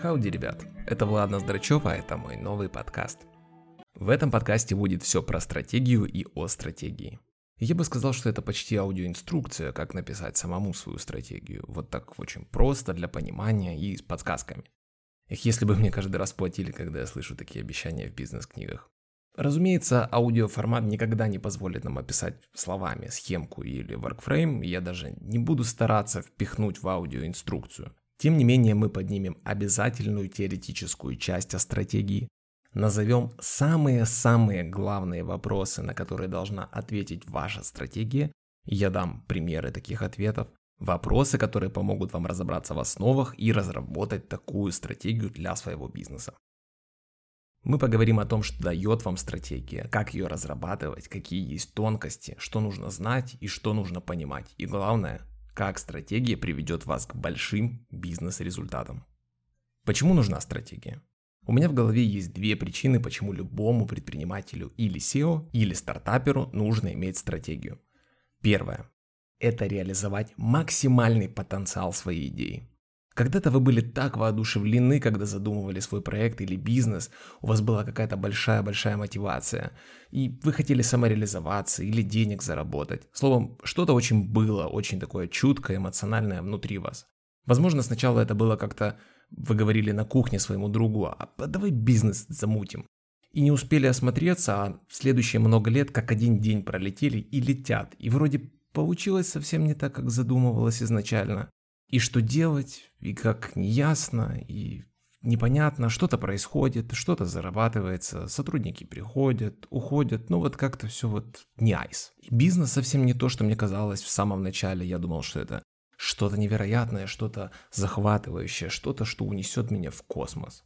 Хауди, ребят, это Влад Ноздрачев, а это мой новый подкаст. В этом подкасте будет все про стратегию и о стратегии. Я бы сказал, что это почти аудиоинструкция, как написать самому свою стратегию. Вот так очень просто для понимания и с подсказками. Эх, если бы мне каждый раз платили, когда я слышу такие обещания в бизнес-книгах. Разумеется, аудиоформат никогда не позволит нам описать словами схемку или workframe, я даже не буду стараться впихнуть в аудиоинструкцию. Тем не менее, мы поднимем обязательную теоретическую часть о стратегии, назовем самые-самые главные вопросы, на которые должна ответить ваша стратегия, я дам примеры таких ответов, вопросы, которые помогут вам разобраться в основах и разработать такую стратегию для своего бизнеса. Мы поговорим о том, что дает вам стратегия, как ее разрабатывать, какие есть тонкости, что нужно знать и что нужно понимать. И главное, как стратегия приведет вас к большим бизнес-результатам. Почему нужна стратегия? У меня в голове есть две причины, почему любому предпринимателю или SEO, или стартаперу нужно иметь стратегию. Первое – это реализовать максимальный потенциал своей идеи. Когда-то вы были так воодушевлены, когда задумывали свой проект или бизнес, у вас была какая-то большая-большая мотивация, и вы хотели самореализоваться или денег заработать. Словом, что-то очень было, очень такое чуткое, эмоциональное внутри вас. Возможно, сначала это было как-то, вы говорили на кухне своему другу, а давай бизнес замутим. И не успели осмотреться, а следующие много лет как один день пролетели и летят. И вроде получилось совсем не так, как задумывалось изначально. И что делать, и как неясно, и непонятно, что-то происходит, что-то зарабатывается, сотрудники приходят, уходят, ну вот как-то все вот не айс. И бизнес совсем не то, что мне казалось в самом начале, я думал, что это что-то невероятное, что-то захватывающее, что-то, что унесет меня в космос.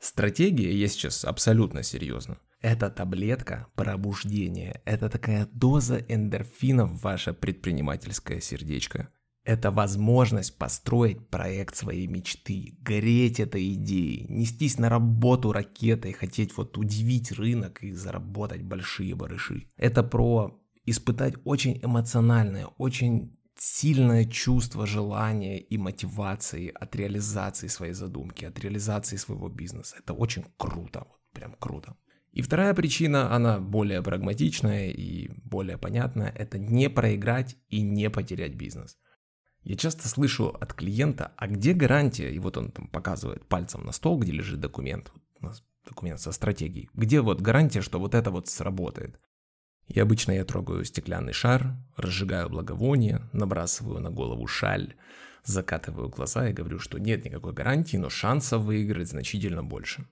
Стратегия, я сейчас абсолютно серьезно, это таблетка пробуждения, это такая доза эндорфина в ваше предпринимательское сердечко. Это возможность построить проект своей мечты, гореть этой идеей, нестись на работу ракетой, хотеть вот удивить рынок и заработать большие барыши. Это про испытать очень эмоциональное, очень сильное чувство желания и мотивации от реализации своей задумки, от реализации своего бизнеса. Это очень круто, вот прям круто. И вторая причина, она более прагматичная и более понятная, это не проиграть и не потерять бизнес. Я часто слышу от клиента, а где гарантия? И вот он там показывает пальцем на стол, где лежит документ, документ со стратегией. Где вот гарантия, что вот это вот сработает? И обычно я трогаю стеклянный шар, разжигаю благовоние, набрасываю на голову шаль, закатываю глаза и говорю, что нет никакой гарантии, но шансов выиграть значительно больше.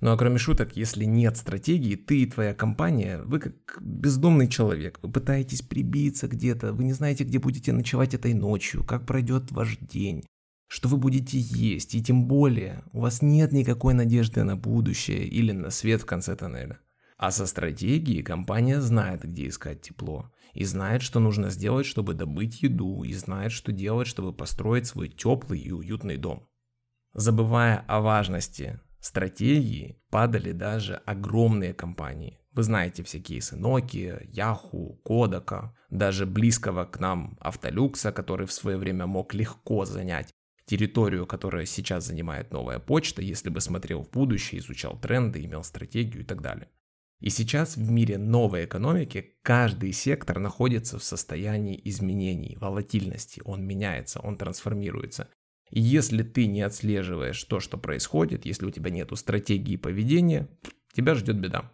Ну а кроме шуток, если нет стратегии, ты и твоя компания, вы как бездомный человек, вы пытаетесь прибиться где-то, вы не знаете, где будете ночевать этой ночью, как пройдет ваш день, что вы будете есть, и тем более у вас нет никакой надежды на будущее или на свет в конце тоннеля. А со стратегией компания знает, где искать тепло, и знает, что нужно сделать, чтобы добыть еду, и знает, что делать, чтобы построить свой теплый и уютный дом. Забывая о важности стратегии падали даже огромные компании. Вы знаете все кейсы Nokia, Yahoo, Kodak, даже близкого к нам Автолюкса, который в свое время мог легко занять территорию, которая сейчас занимает новая почта, если бы смотрел в будущее, изучал тренды, имел стратегию и так далее. И сейчас в мире новой экономики каждый сектор находится в состоянии изменений, волатильности. Он меняется, он трансформируется. Если ты не отслеживаешь то, что происходит, если у тебя нет стратегии поведения, тебя ждет беда.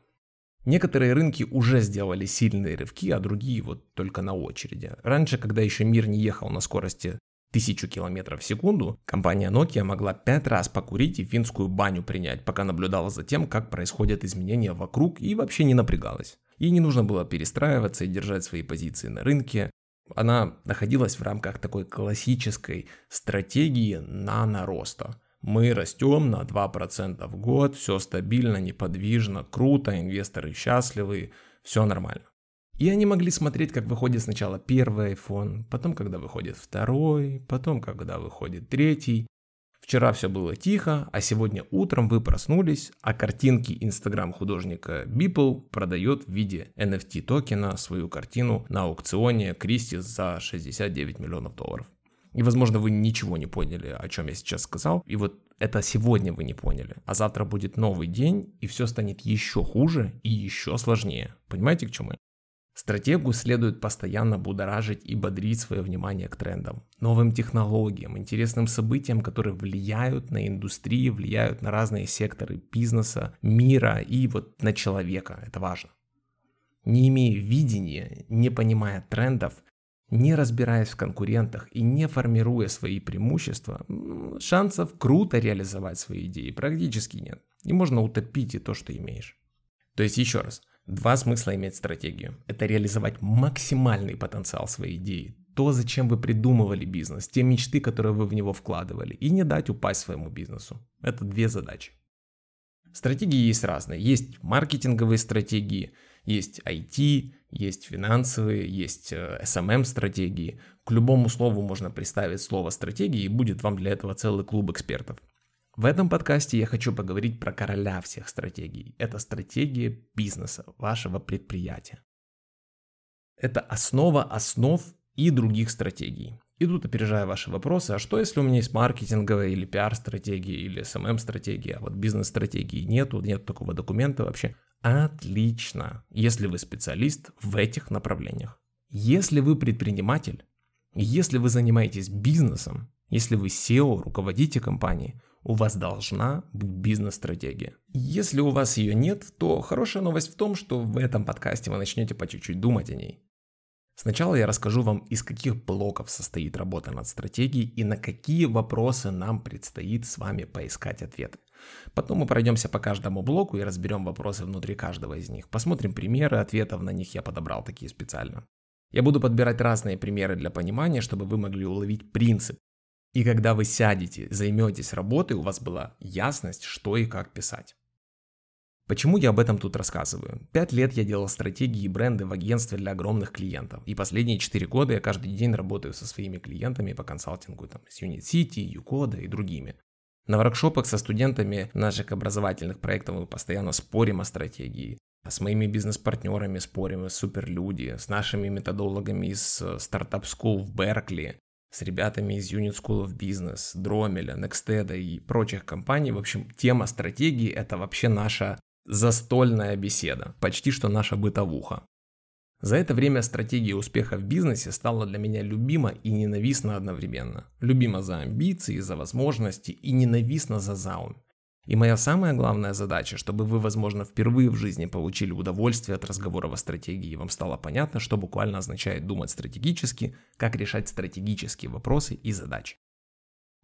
Некоторые рынки уже сделали сильные рывки, а другие вот только на очереди. Раньше, когда еще мир не ехал на скорости 1000 км в секунду, компания Nokia могла 5 раз покурить и финскую баню принять, пока наблюдала за тем, как происходят изменения вокруг и вообще не напрягалась. Ей не нужно было перестраиваться и держать свои позиции на рынке, она находилась в рамках такой классической стратегии нано-роста. Мы растем на 2% в год, все стабильно, неподвижно, круто, инвесторы счастливы, все нормально. И они могли смотреть, как выходит сначала первый iPhone, потом, когда выходит второй, потом, когда выходит третий. Вчера все было тихо, а сегодня утром вы проснулись, а картинки инстаграм художника Beeple продает в виде NFT токена свою картину на аукционе Кристис за 69 миллионов долларов. И, возможно, вы ничего не поняли, о чем я сейчас сказал. И вот это сегодня вы не поняли. А завтра будет новый день, и все станет еще хуже и еще сложнее. Понимаете, к чему я? Стратегу следует постоянно будоражить и бодрить свое внимание к трендам, новым технологиям, интересным событиям, которые влияют на индустрии, влияют на разные секторы бизнеса, мира и вот на человека. Это важно. Не имея видения, не понимая трендов, не разбираясь в конкурентах и не формируя свои преимущества, шансов круто реализовать свои идеи практически нет. И можно утопить и то, что имеешь. То есть еще раз – Два смысла иметь стратегию. Это реализовать максимальный потенциал своей идеи, то, зачем вы придумывали бизнес, те мечты, которые вы в него вкладывали, и не дать упасть своему бизнесу. Это две задачи. Стратегии есть разные. Есть маркетинговые стратегии, есть IT, есть финансовые, есть SMM-стратегии. Э, К любому слову можно представить слово стратегии, и будет вам для этого целый клуб экспертов. В этом подкасте я хочу поговорить про короля всех стратегий. Это стратегия бизнеса, вашего предприятия. Это основа основ и других стратегий. И тут опережая ваши вопросы, а что если у меня есть маркетинговая или пиар-стратегия, или SMM-стратегия, а вот бизнес-стратегии нету, нет такого документа вообще? Отлично, если вы специалист в этих направлениях. Если вы предприниматель, если вы занимаетесь бизнесом, если вы SEO, руководите компанией, у вас должна быть бизнес-стратегия. Если у вас ее нет, то хорошая новость в том, что в этом подкасте вы начнете по чуть-чуть думать о ней. Сначала я расскажу вам, из каких блоков состоит работа над стратегией и на какие вопросы нам предстоит с вами поискать ответы. Потом мы пройдемся по каждому блоку и разберем вопросы внутри каждого из них. Посмотрим примеры ответов, на них я подобрал такие специально. Я буду подбирать разные примеры для понимания, чтобы вы могли уловить принцип, и когда вы сядете, займетесь работой, у вас была ясность, что и как писать. Почему я об этом тут рассказываю? Пять лет я делал стратегии и бренды в агентстве для огромных клиентов. И последние четыре года я каждый день работаю со своими клиентами по консалтингу, там, с Unit City, Ucoda и другими. На воркшопах со студентами наших образовательных проектов мы постоянно спорим о стратегии. С моими бизнес-партнерами спорим, суперлюди, с нашими методологами из Startup School в Беркли, с ребятами из Unit School of Business, Дромеля, Nexted и прочих компаний. В общем, тема стратегии – это вообще наша застольная беседа, почти что наша бытовуха. За это время стратегия успеха в бизнесе стала для меня любима и ненавистна одновременно. Любима за амбиции, за возможности и ненавистна за заум. И моя самая главная задача, чтобы вы, возможно, впервые в жизни получили удовольствие от разговора о стратегии, и вам стало понятно, что буквально означает думать стратегически, как решать стратегические вопросы и задачи.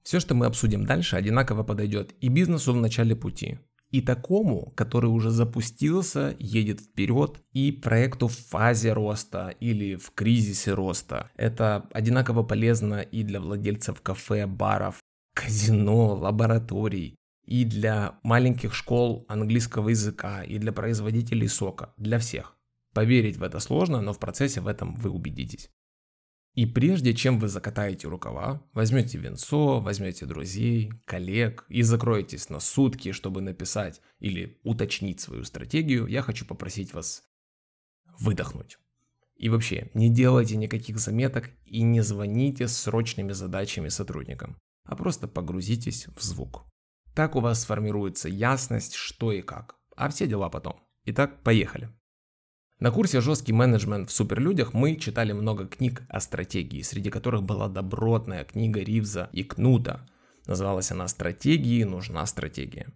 Все, что мы обсудим дальше, одинаково подойдет и бизнесу в начале пути, и такому, который уже запустился, едет вперед, и проекту в фазе роста или в кризисе роста. Это одинаково полезно и для владельцев кафе, баров, казино, лабораторий, и для маленьких школ английского языка, и для производителей сока, для всех. Поверить в это сложно, но в процессе в этом вы убедитесь. И прежде чем вы закатаете рукава, возьмете венцо, возьмете друзей, коллег и закроетесь на сутки, чтобы написать или уточнить свою стратегию, я хочу попросить вас выдохнуть. И вообще, не делайте никаких заметок и не звоните с срочными задачами сотрудникам, а просто погрузитесь в звук. Так у вас сформируется ясность, что и как. А все дела потом. Итак, поехали. На курсе «Жесткий менеджмент в суперлюдях» мы читали много книг о стратегии, среди которых была добротная книга Ривза и Кнута. Называлась она «Стратегии нужна стратегия».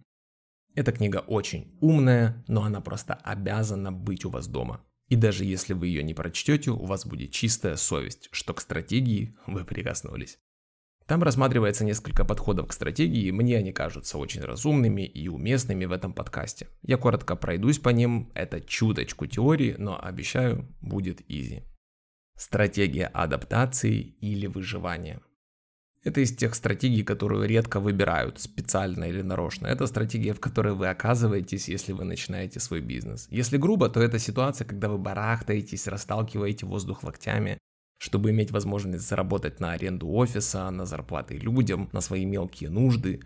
Эта книга очень умная, но она просто обязана быть у вас дома. И даже если вы ее не прочтете, у вас будет чистая совесть, что к стратегии вы прикоснулись. Там рассматривается несколько подходов к стратегии, мне они кажутся очень разумными и уместными в этом подкасте. Я коротко пройдусь по ним, это чуточку теории, но обещаю, будет изи. Стратегия адаптации или выживания. Это из тех стратегий, которую редко выбирают, специально или нарочно. Это стратегия, в которой вы оказываетесь, если вы начинаете свой бизнес. Если грубо, то это ситуация, когда вы барахтаетесь, расталкиваете воздух локтями, чтобы иметь возможность заработать на аренду офиса, на зарплаты людям, на свои мелкие нужды.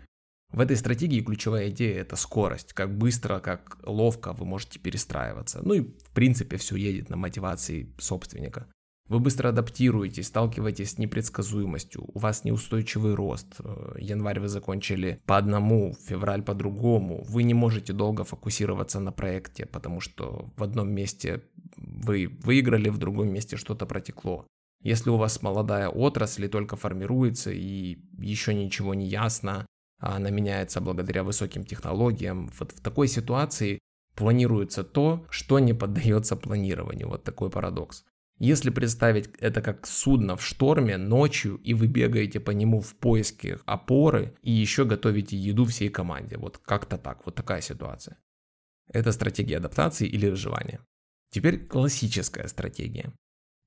В этой стратегии ключевая идея – это скорость, как быстро, как ловко вы можете перестраиваться. Ну и в принципе все едет на мотивации собственника. Вы быстро адаптируетесь, сталкиваетесь с непредсказуемостью, у вас неустойчивый рост. Э, январь вы закончили по одному, февраль по другому. Вы не можете долго фокусироваться на проекте, потому что в одном месте вы выиграли, в другом месте что-то протекло. Если у вас молодая отрасль и только формируется и еще ничего не ясно, а она меняется благодаря высоким технологиям, вот в такой ситуации планируется то, что не поддается планированию. Вот такой парадокс. Если представить это как судно в шторме ночью, и вы бегаете по нему в поиске опоры, и еще готовите еду всей команде. Вот как-то так, вот такая ситуация. Это стратегия адаптации или выживания. Теперь классическая стратегия.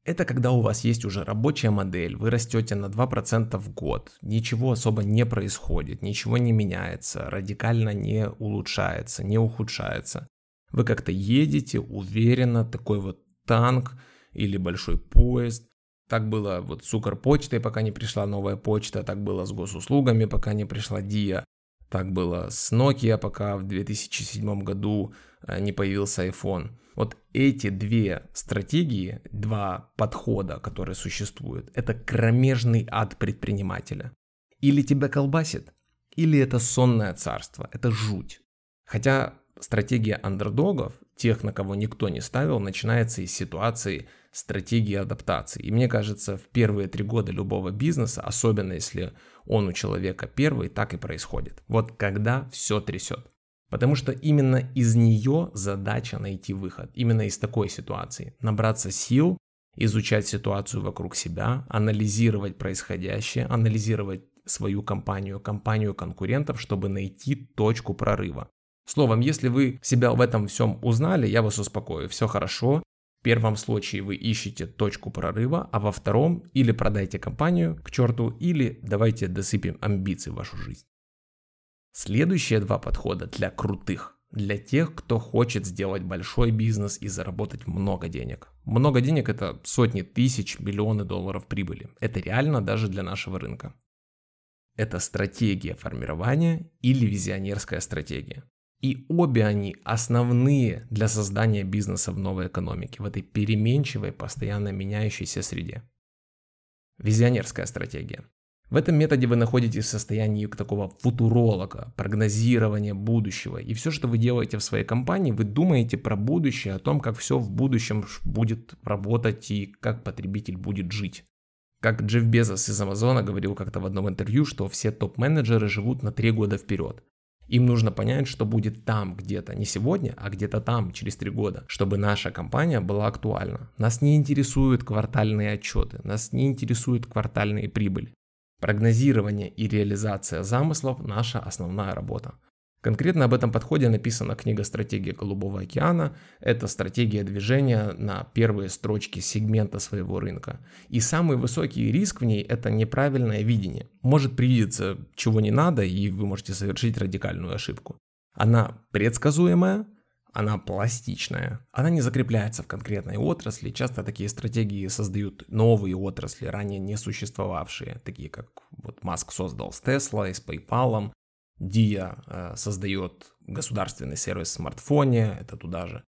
Это когда у вас есть уже рабочая модель, вы растете на 2% в год, ничего особо не происходит, ничего не меняется, радикально не улучшается, не ухудшается. Вы как-то едете уверенно, такой вот танк или большой поезд. Так было вот с Укрпочтой, пока не пришла новая почта, так было с госуслугами, пока не пришла Диа, так было с Nokia, пока в 2007 году э, не появился iPhone. Вот эти две стратегии, два подхода, которые существуют, это кромежный ад предпринимателя. Или тебя колбасит, или это сонное царство, это жуть. Хотя стратегия андердогов, тех, на кого никто не ставил, начинается из ситуации стратегии адаптации. И мне кажется, в первые три года любого бизнеса, особенно если он у человека первый, так и происходит. Вот когда все трясет. Потому что именно из нее задача найти выход. Именно из такой ситуации. Набраться сил, изучать ситуацию вокруг себя, анализировать происходящее, анализировать свою компанию, компанию конкурентов, чтобы найти точку прорыва. Словом, если вы себя в этом всем узнали, я вас успокою, все хорошо. В первом случае вы ищете точку прорыва, а во втором или продайте компанию к черту, или давайте досыпем амбиции в вашу жизнь. Следующие два подхода для крутых. Для тех, кто хочет сделать большой бизнес и заработать много денег. Много денег это сотни тысяч, миллионы долларов прибыли. Это реально даже для нашего рынка. Это стратегия формирования или визионерская стратегия. И обе они основные для создания бизнеса в новой экономике, в этой переменчивой, постоянно меняющейся среде. Визионерская стратегия. В этом методе вы находитесь в состоянии такого футуролога, прогнозирования будущего. И все, что вы делаете в своей компании, вы думаете про будущее, о том, как все в будущем будет работать и как потребитель будет жить. Как Джефф Безос из Амазона говорил как-то в одном интервью, что все топ-менеджеры живут на три года вперед. Им нужно понять, что будет там где-то, не сегодня, а где-то там, через три года, чтобы наша компания была актуальна. Нас не интересуют квартальные отчеты, нас не интересуют квартальные прибыли. Прогнозирование и реализация замыслов – наша основная работа. Конкретно об этом подходе написана книга «Стратегия Голубого океана». Это стратегия движения на первые строчки сегмента своего рынка. И самый высокий риск в ней – это неправильное видение. Может привидеться чего не надо, и вы можете совершить радикальную ошибку. Она предсказуемая, она пластичная, она не закрепляется в конкретной отрасли. Часто такие стратегии создают новые отрасли, ранее не существовавшие, такие как вот Маск создал с Tesla и с PayPal, Dia э, создает государственный сервис в смартфоне, это туда же.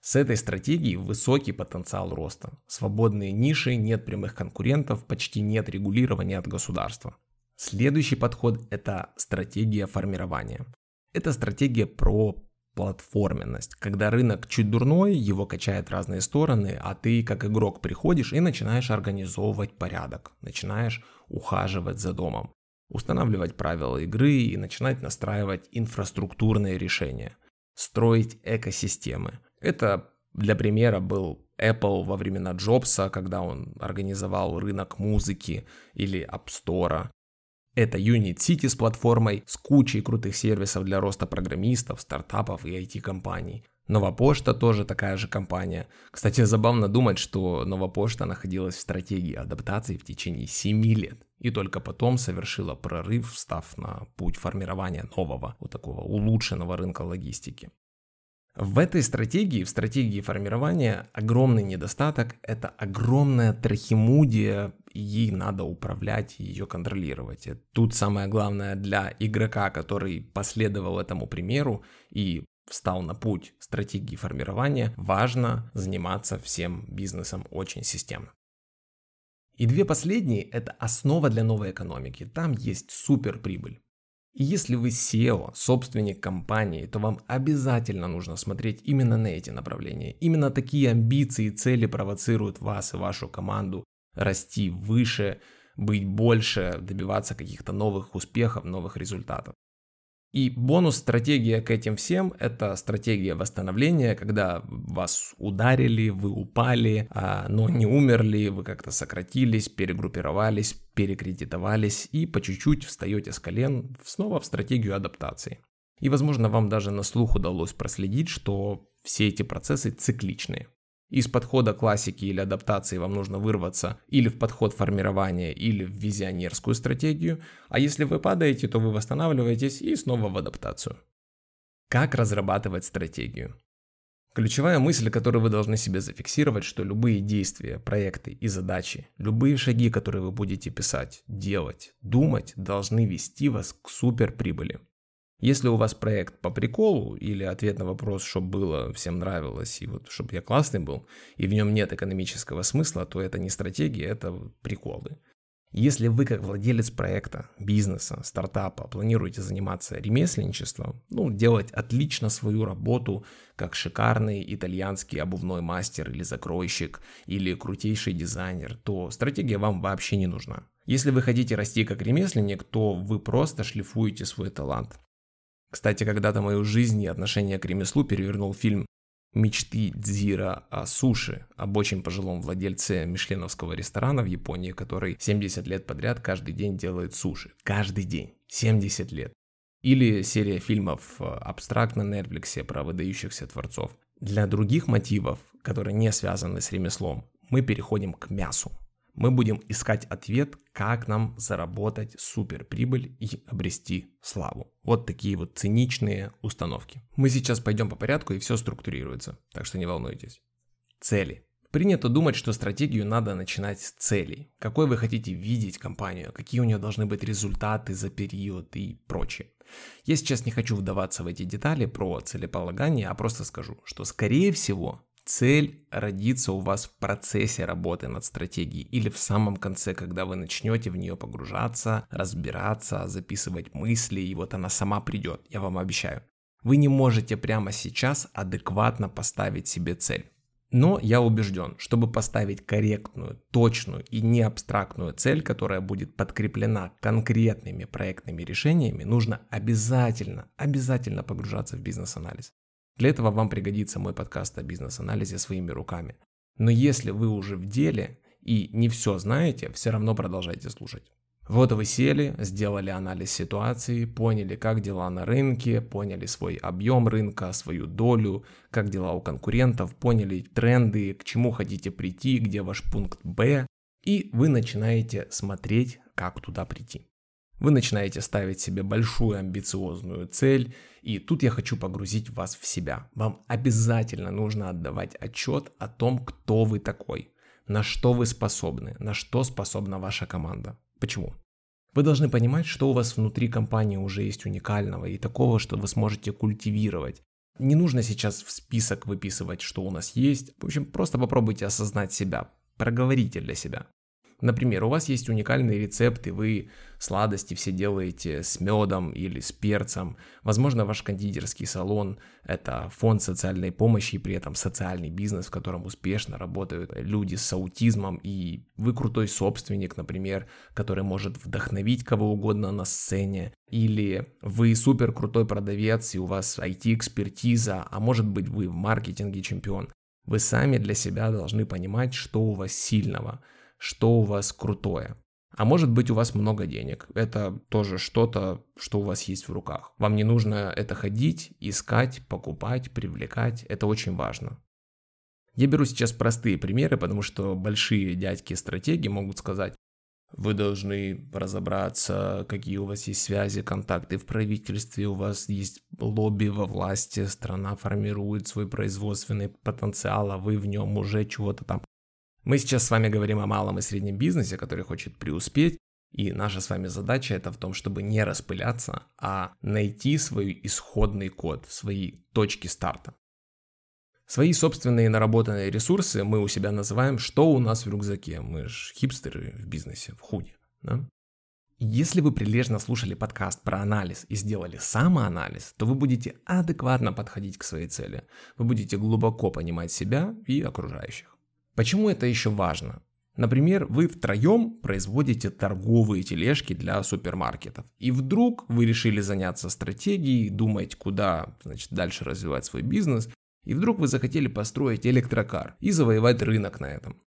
С этой стратегией высокий потенциал роста. Свободные ниши, нет прямых конкурентов, почти нет регулирования от государства. Следующий подход – это стратегия формирования. Это стратегия про платформенность. Когда рынок чуть дурной, его качает разные стороны, а ты как игрок приходишь и начинаешь организовывать порядок, начинаешь ухаживать за домом, устанавливать правила игры и начинать настраивать инфраструктурные решения, строить экосистемы. Это для примера был Apple во времена Джобса, когда он организовал рынок музыки или App Store. Это Unit City с платформой, с кучей крутых сервисов для роста программистов, стартапов и IT-компаний. Новопошта тоже такая же компания. Кстати, забавно думать, что Новопошта находилась в стратегии адаптации в течение 7 лет. И только потом совершила прорыв, став на путь формирования нового, вот такого улучшенного рынка логистики. В этой стратегии, в стратегии формирования, огромный недостаток – это огромная трахимудия, ей надо управлять, ее контролировать. Тут самое главное для игрока, который последовал этому примеру и встал на путь стратегии формирования, важно заниматься всем бизнесом очень системно. И две последние – это основа для новой экономики. Там есть супер прибыль. И если вы SEO, собственник компании, то вам обязательно нужно смотреть именно на эти направления. Именно такие амбиции и цели провоцируют вас и вашу команду расти выше, быть больше, добиваться каких-то новых успехов, новых результатов. И бонус-стратегия к этим всем – это стратегия восстановления, когда вас ударили, вы упали, а, но не умерли, вы как-то сократились, перегруппировались, перекредитовались и по чуть-чуть встаете с колен снова в стратегию адаптации. И, возможно, вам даже на слух удалось проследить, что все эти процессы цикличные. Из подхода классики или адаптации вам нужно вырваться или в подход формирования, или в визионерскую стратегию, а если вы падаете, то вы восстанавливаетесь и снова в адаптацию. Как разрабатывать стратегию? Ключевая мысль, которую вы должны себе зафиксировать, что любые действия, проекты и задачи, любые шаги, которые вы будете писать, делать, думать, должны вести вас к суперприбыли. Если у вас проект по приколу или ответ на вопрос, чтобы было, всем нравилось, и вот чтобы я классный был, и в нем нет экономического смысла, то это не стратегия, это приколы. Если вы как владелец проекта, бизнеса, стартапа планируете заниматься ремесленничеством, ну, делать отлично свою работу, как шикарный итальянский обувной мастер или закройщик, или крутейший дизайнер, то стратегия вам вообще не нужна. Если вы хотите расти как ремесленник, то вы просто шлифуете свой талант. Кстати, когда-то мою жизнь и отношение к ремеслу перевернул фильм «Мечты Дзира о суши» об очень пожилом владельце мишленовского ресторана в Японии, который 70 лет подряд каждый день делает суши. Каждый день. 70 лет. Или серия фильмов э, «Абстракт» на Netflix про выдающихся творцов. Для других мотивов, которые не связаны с ремеслом, мы переходим к мясу мы будем искать ответ, как нам заработать суперприбыль и обрести славу. Вот такие вот циничные установки. Мы сейчас пойдем по порядку и все структурируется, так что не волнуйтесь. Цели. Принято думать, что стратегию надо начинать с целей. Какой вы хотите видеть компанию, какие у нее должны быть результаты за период и прочее. Я сейчас не хочу вдаваться в эти детали про целеполагание, а просто скажу, что скорее всего Цель родится у вас в процессе работы над стратегией или в самом конце, когда вы начнете в нее погружаться, разбираться, записывать мысли, и вот она сама придет, я вам обещаю. Вы не можете прямо сейчас адекватно поставить себе цель. Но я убежден, чтобы поставить корректную, точную и не абстрактную цель, которая будет подкреплена конкретными проектными решениями, нужно обязательно, обязательно погружаться в бизнес-анализ. Для этого вам пригодится мой подкаст о бизнес-анализе своими руками. Но если вы уже в деле и не все знаете, все равно продолжайте слушать. Вот вы сели, сделали анализ ситуации, поняли, как дела на рынке, поняли свой объем рынка, свою долю, как дела у конкурентов, поняли тренды, к чему хотите прийти, где ваш пункт Б, и вы начинаете смотреть, как туда прийти. Вы начинаете ставить себе большую амбициозную цель, и тут я хочу погрузить вас в себя. Вам обязательно нужно отдавать отчет о том, кто вы такой, на что вы способны, на что способна ваша команда. Почему? Вы должны понимать, что у вас внутри компании уже есть уникального и такого, что вы сможете культивировать. Не нужно сейчас в список выписывать, что у нас есть. В общем, просто попробуйте осознать себя, проговорите для себя. Например, у вас есть уникальный рецепт, и вы сладости все делаете с медом или с перцем. Возможно, ваш кондитерский салон – это фонд социальной помощи и при этом социальный бизнес, в котором успешно работают люди с аутизмом, и вы крутой собственник, например, который может вдохновить кого угодно на сцене. Или вы супер крутой продавец, и у вас IT-экспертиза, а может быть вы в маркетинге чемпион. Вы сами для себя должны понимать, что у вас сильного – что у вас крутое. А может быть у вас много денег. Это тоже что-то, что у вас есть в руках. Вам не нужно это ходить, искать, покупать, привлекать. Это очень важно. Я беру сейчас простые примеры, потому что большие дядьки-стратеги могут сказать, вы должны разобраться, какие у вас есть связи, контакты в правительстве, у вас есть лобби во власти, страна формирует свой производственный потенциал, а вы в нем уже чего-то там мы сейчас с вами говорим о малом и среднем бизнесе, который хочет преуспеть, и наша с вами задача это в том, чтобы не распыляться, а найти свой исходный код, свои точки старта. Свои собственные наработанные ресурсы мы у себя называем «что у нас в рюкзаке». Мы же хипстеры в бизнесе, в худе. Да? Если вы прилежно слушали подкаст про анализ и сделали самоанализ, то вы будете адекватно подходить к своей цели. Вы будете глубоко понимать себя и окружающих. Почему это еще важно? Например, вы втроем производите торговые тележки для супермаркетов. И вдруг вы решили заняться стратегией, думать, куда значит, дальше развивать свой бизнес. И вдруг вы захотели построить электрокар и завоевать рынок на этом.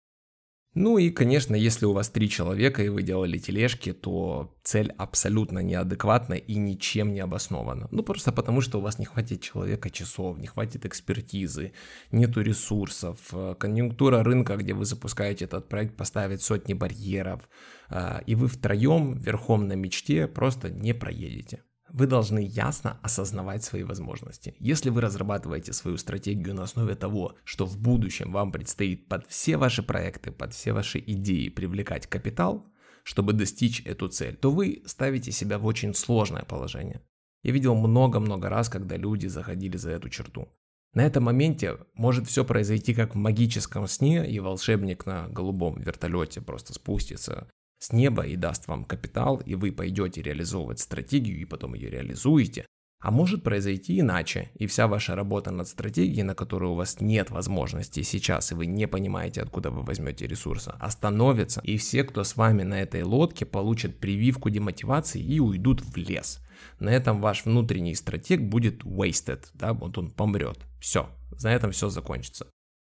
Ну и, конечно, если у вас три человека и вы делали тележки, то цель абсолютно неадекватна и ничем не обоснована. Ну просто потому, что у вас не хватит человека часов, не хватит экспертизы, нету ресурсов, э, конъюнктура рынка, где вы запускаете этот проект, поставит сотни барьеров, э, и вы втроем верхом на мечте просто не проедете. Вы должны ясно осознавать свои возможности. Если вы разрабатываете свою стратегию на основе того, что в будущем вам предстоит под все ваши проекты, под все ваши идеи привлекать капитал, чтобы достичь эту цель, то вы ставите себя в очень сложное положение. Я видел много-много раз, когда люди заходили за эту черту. На этом моменте может все произойти как в магическом сне, и волшебник на голубом вертолете просто спустится с неба и даст вам капитал, и вы пойдете реализовывать стратегию и потом ее реализуете. А может произойти иначе, и вся ваша работа над стратегией, на которую у вас нет возможности сейчас, и вы не понимаете, откуда вы возьмете ресурсы, остановится, и все, кто с вами на этой лодке, получат прививку демотивации и уйдут в лес. На этом ваш внутренний стратег будет wasted, да, вот он помрет. Все, на этом все закончится.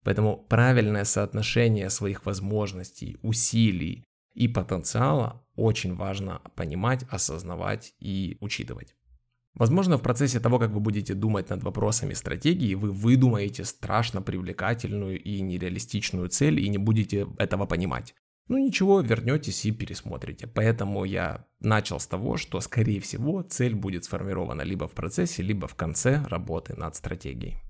Поэтому правильное соотношение своих возможностей, усилий, и потенциала очень важно понимать, осознавать и учитывать. Возможно, в процессе того, как вы будете думать над вопросами стратегии, вы выдумаете страшно привлекательную и нереалистичную цель и не будете этого понимать. Ну ничего, вернетесь и пересмотрите. Поэтому я начал с того, что, скорее всего, цель будет сформирована либо в процессе, либо в конце работы над стратегией.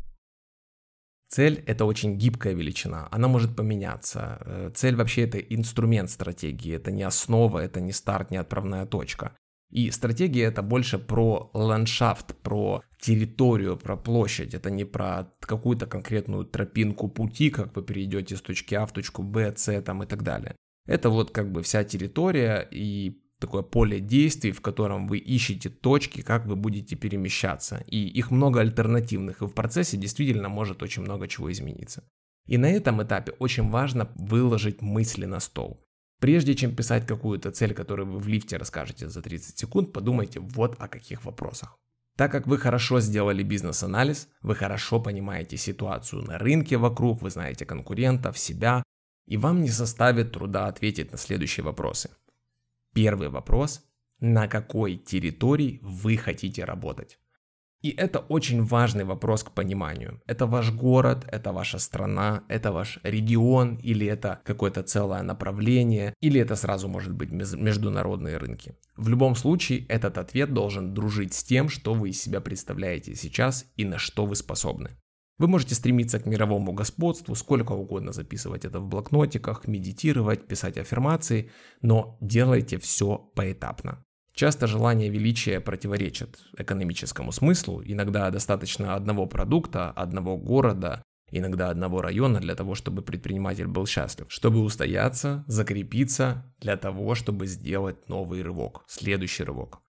Цель – это очень гибкая величина, она может поменяться. Э, цель вообще – это инструмент стратегии, это не основа, это не старт, не отправная точка. И стратегия это больше про ландшафт, про территорию, про площадь. Это не про какую-то конкретную тропинку пути, как вы перейдете с точки А в точку Б, С там и так далее. Это вот как бы вся территория и такое поле действий, в котором вы ищете точки, как вы будете перемещаться. И их много альтернативных, и в процессе действительно может очень много чего измениться. И на этом этапе очень важно выложить мысли на стол. Прежде чем писать какую-то цель, которую вы в лифте расскажете за 30 секунд, подумайте вот о каких вопросах. Так как вы хорошо сделали бизнес-анализ, вы хорошо понимаете ситуацию на рынке вокруг, вы знаете конкурентов, себя, и вам не составит труда ответить на следующие вопросы. Первый вопрос – на какой территории вы хотите работать? И это очень важный вопрос к пониманию. Это ваш город, это ваша страна, это ваш регион, или это какое-то целое направление, или это сразу может быть международные рынки. В любом случае, этот ответ должен дружить с тем, что вы из себя представляете сейчас и на что вы способны. Вы можете стремиться к мировому господству, сколько угодно записывать это в блокнотиках, медитировать, писать аффирмации, но делайте все поэтапно. Часто желание величия противоречит экономическому смыслу, иногда достаточно одного продукта, одного города, иногда одного района для того, чтобы предприниматель был счастлив, чтобы устояться, закрепиться, для того, чтобы сделать новый рывок, следующий рывок.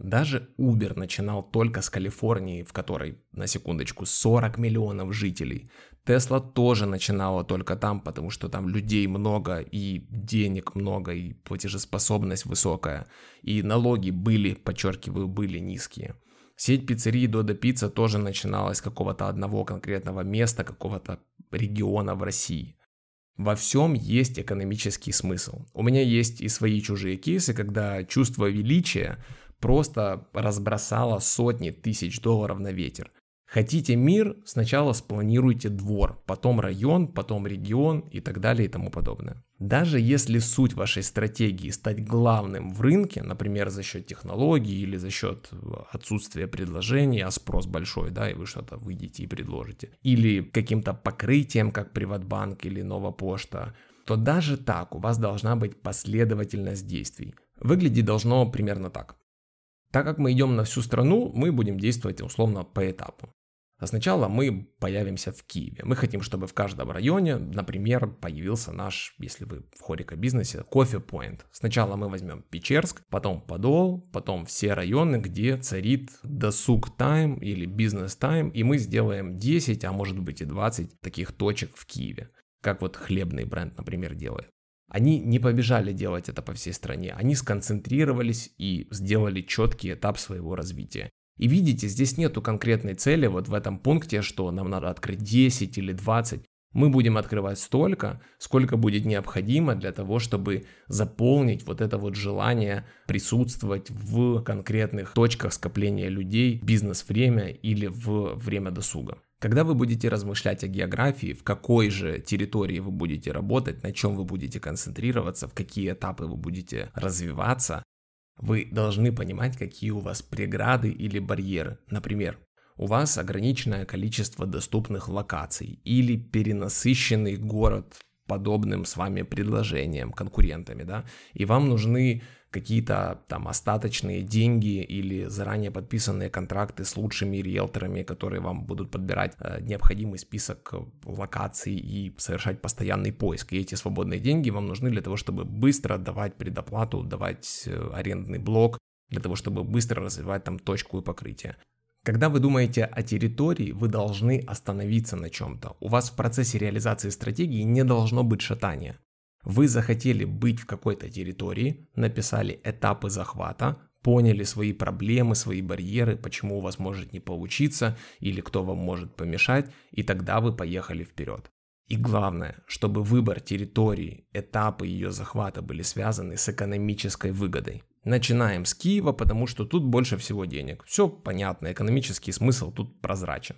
Даже Uber начинал только с Калифорнии, в которой, на секундочку, 40 миллионов жителей. Тесла тоже начинала только там, потому что там людей много, и денег много, и платежеспособность высокая. И налоги были, подчеркиваю, были низкие. Сеть пиццерий Дода Пицца тоже начиналась с какого-то одного конкретного места, какого-то региона в России. Во всем есть экономический смысл. У меня есть и свои чужие кейсы, когда чувство величия просто разбросала сотни тысяч долларов на ветер. Хотите мир, сначала спланируйте двор, потом район, потом регион и так далее и тому подобное. Даже если суть вашей стратегии стать главным в рынке, например, за счет технологий или за счет отсутствия предложений, а спрос большой, да, и вы что-то выйдете и предложите, или каким-то покрытием, как Приватбанк или Нова Почта, то даже так у вас должна быть последовательность действий. Выглядеть должно примерно так. Так как мы идем на всю страну, мы будем действовать условно по этапу. А сначала мы появимся в Киеве. Мы хотим, чтобы в каждом районе, например, появился наш, если вы в хорика бизнесе, кофе point. Сначала мы возьмем Печерск, потом Подол, потом все районы, где царит досуг тайм или бизнес тайм, и мы сделаем 10, а может быть и 20 таких точек в Киеве, как вот хлебный бренд, например, делает. Они не побежали делать это по всей стране, они сконцентрировались и сделали четкий этап своего развития. И видите, здесь нету конкретной цели вот в этом пункте, что нам надо открыть 10 или 20. Мы будем открывать столько, сколько будет необходимо для того, чтобы заполнить вот это вот желание присутствовать в конкретных точках скопления людей, бизнес-время или в время досуга. Когда вы будете размышлять о географии, в какой же территории вы будете работать, на чем вы будете концентрироваться, в какие этапы вы будете развиваться, вы должны понимать, какие у вас преграды или барьеры. Например, у вас ограниченное количество доступных локаций или перенасыщенный город подобным с вами предложением, конкурентами, да, и вам нужны какие-то там остаточные деньги или заранее подписанные контракты с лучшими риэлторами, которые вам будут подбирать э, необходимый список локаций и совершать постоянный поиск. И эти свободные деньги вам нужны для того, чтобы быстро давать предоплату, давать э, арендный блок, для того, чтобы быстро развивать там точку и покрытие. Когда вы думаете о территории, вы должны остановиться на чем-то. У вас в процессе реализации стратегии не должно быть шатания. Вы захотели быть в какой-то территории, написали этапы захвата, поняли свои проблемы, свои барьеры, почему у вас может не получиться или кто вам может помешать, и тогда вы поехали вперед. И главное, чтобы выбор территории, этапы ее захвата были связаны с экономической выгодой. Начинаем с Киева, потому что тут больше всего денег. Все понятно, экономический смысл тут прозрачен.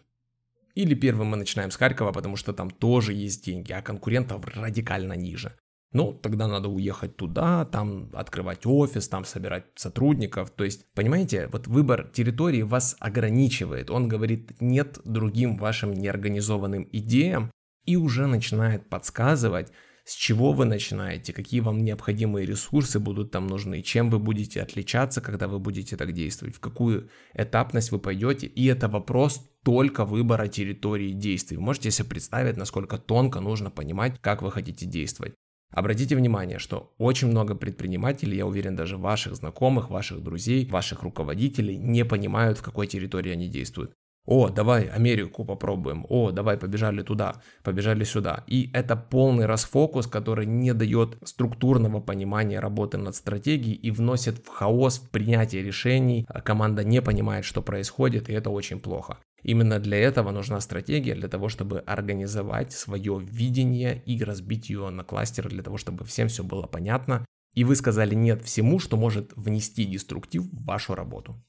Или первым мы начинаем с Харькова, потому что там тоже есть деньги, а конкурентов радикально ниже. Ну, тогда надо уехать туда, там открывать офис, там собирать сотрудников. То есть, понимаете, вот выбор территории вас ограничивает. Он говорит нет другим вашим неорганизованным идеям и уже начинает подсказывать, с чего вы начинаете, какие вам необходимые ресурсы будут там нужны, чем вы будете отличаться, когда вы будете так действовать, в какую этапность вы пойдете. И это вопрос только выбора территории действий. Вы можете себе представить, насколько тонко нужно понимать, как вы хотите действовать. Обратите внимание, что очень много предпринимателей, я уверен, даже ваших знакомых, ваших друзей, ваших руководителей не понимают, в какой территории они действуют. О, давай Америку попробуем. О, давай побежали туда, побежали сюда. И это полный расфокус, который не дает структурного понимания работы над стратегией и вносит в хаос в принятие решений. Команда не понимает, что происходит, и это очень плохо. Именно для этого нужна стратегия, для того, чтобы организовать свое видение и разбить ее на кластеры, для того, чтобы всем все было понятно. И вы сказали нет всему, что может внести деструктив в вашу работу.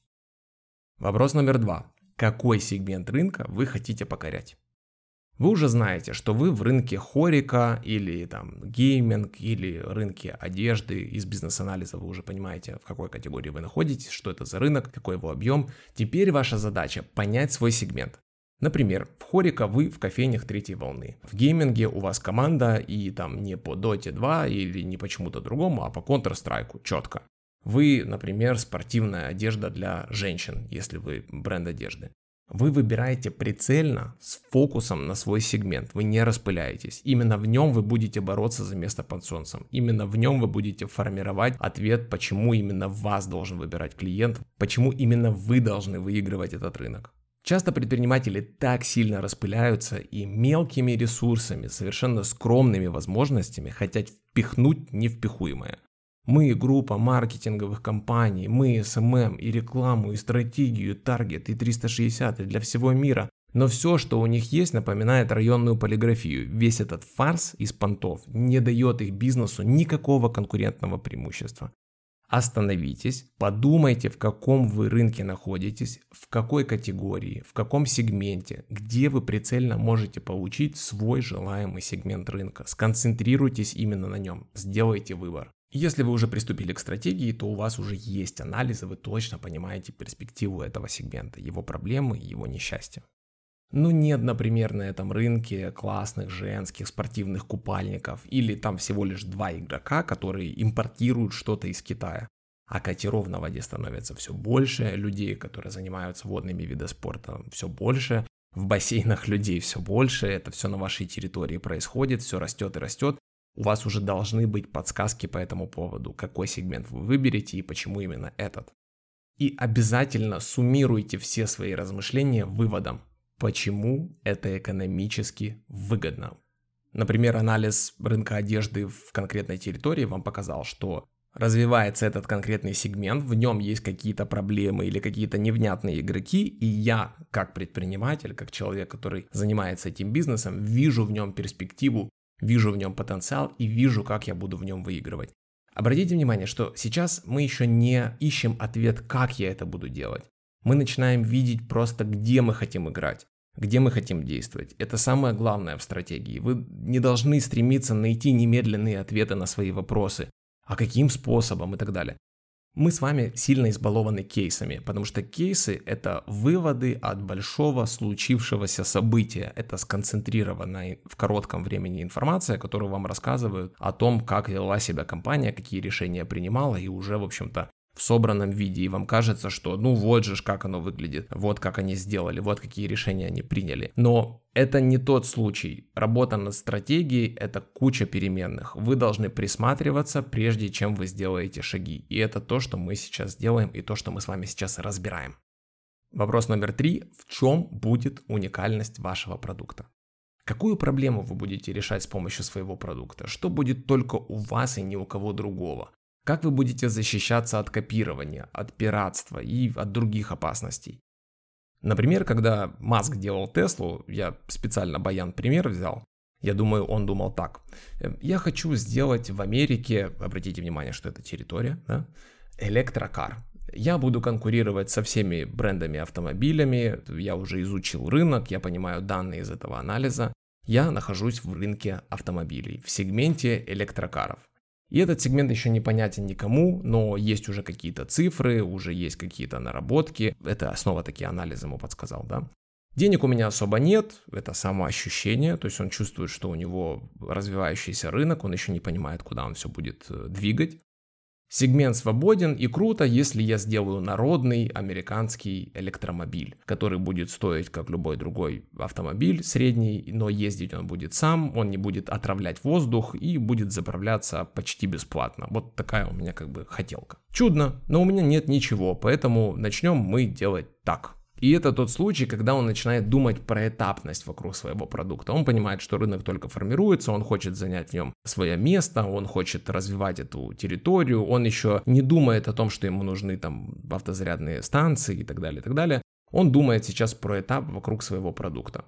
Вопрос номер два. Какой сегмент рынка вы хотите покорять? Вы уже знаете, что вы в рынке HoReCa или там гейминг или рынке одежды. Из бизнес-анализа вы уже понимаете, в какой категории вы находитесь, что это за рынок, какой его объем. Теперь ваша задача понять свой сегмент. Например, в HoReCa вы в кофейнях третьей волны. В гейминге у вас команда и там не по Dota 2 или не по чему-то другому, а по Counter-Strike, четко. Вы, например, спортивная одежда для женщин, если вы бренд одежды. Вы выбираете прицельно с фокусом на свой сегмент, вы не распыляетесь. Именно в нем вы будете бороться за место под солнцем. Именно в нем вы будете формировать ответ, почему именно вас должен выбирать клиент, почему именно вы должны выигрывать этот рынок. Часто предприниматели так сильно распыляются и мелкими ресурсами, совершенно скромными возможностями хотят впихнуть невпихуемое. Мы группа маркетинговых компаний, мы SMM и рекламу, и стратегию, и таргет, и 360, и для всего мира. Но все, что у них есть, напоминает районную полиграфию. Весь этот фарс из понтов не дает их бизнесу никакого конкурентного преимущества. Остановитесь, подумайте, в каком вы рынке находитесь, в какой категории, в каком сегменте, где вы прицельно можете получить свой желаемый сегмент рынка. Сконцентрируйтесь именно на нем, сделайте выбор. Если вы уже приступили к стратегии, то у вас уже есть анализы, вы точно понимаете перспективу этого сегмента, его проблемы, его несчастья. Ну нет, например, на этом рынке классных женских спортивных купальников, или там всего лишь два игрока, которые импортируют что-то из Китая. А катеров на воде становится все больше, людей, которые занимаются водными видами спорта, все больше. в бассейнах людей все больше, это все на вашей территории происходит, все растет и растет, у вас уже должны быть подсказки по этому поводу, какой сегмент вы выберете и почему именно этот. И обязательно суммируйте все свои размышления выводом, почему это экономически выгодно. Например, анализ рынка одежды в конкретной территории вам показал, что развивается этот конкретный сегмент, в нем есть какие-то проблемы или какие-то невнятные игроки, и я, как предприниматель, как человек, который занимается этим бизнесом, вижу в нем перспективу, вижу в нем потенциал и вижу, как я буду в нем выигрывать. Обратите внимание, что сейчас мы еще не ищем ответ, как я это буду делать. Мы начинаем видеть просто, где мы хотим играть, где мы хотим действовать. Это самое главное в стратегии. Вы не должны стремиться найти немедленные ответы на свои вопросы а каким способом и так далее. Мы с вами сильно избалованы кейсами, потому что кейсы – это выводы от большого случившегося события. Это сконцентрированная в коротком времени информация, которую вам рассказывают о том, как вела себя компания, какие решения принимала, и уже, в общем-то, в собранном виде, и вам кажется, что ну вот же как оно выглядит, вот как они сделали, вот какие решения они приняли. Но это не тот случай. Работа над стратегией – это куча переменных. Вы должны присматриваться, прежде чем вы сделаете шаги. И это то, что мы сейчас делаем, и то, что мы с вами сейчас разбираем. Вопрос номер три. В чем будет уникальность вашего продукта? Какую проблему вы будете решать с помощью своего продукта? Что будет только у вас и ни у кого другого? Как вы будете защищаться от копирования, от пиратства и от других опасностей? Например, когда Маск делал Теслу, я специально Баян пример взял, я думаю, он думал так. «Эм, я хочу сделать в Америке, обратите внимание, что это территория, да, электрокар. Я буду конкурировать со всеми брендами автомобилями, я уже изучил рынок, я понимаю данные из этого анализа. Я нахожусь в рынке автомобилей, в сегменте электрокаров. И этот сегмент еще не понятен никому, но есть уже какие-то цифры, уже есть какие-то наработки. Это основа такие анализы ему подсказал, да. Денег у меня особо нет, это самоощущение, то есть он чувствует, что у него развивающийся рынок, он еще не понимает, куда он все будет э, двигать. Сегмент свободен и круто, если я сделаю народный американский электромобиль, который будет стоить как любой другой автомобиль средний, но ездить он будет сам, он не будет отравлять воздух и будет заправляться почти бесплатно. Вот такая у меня как бы хотелка. Чудно, но у меня нет ничего, поэтому начнем мы делать так. И это тот случай, когда он начинает думать про этапность вокруг своего продукта. Он понимает, что рынок только формируется, он хочет занять в нем свое место, он хочет развивать эту территорию, он еще не думает о том, что ему нужны там автозарядные станции и так далее, и так далее. Он думает сейчас про этап вокруг своего продукта.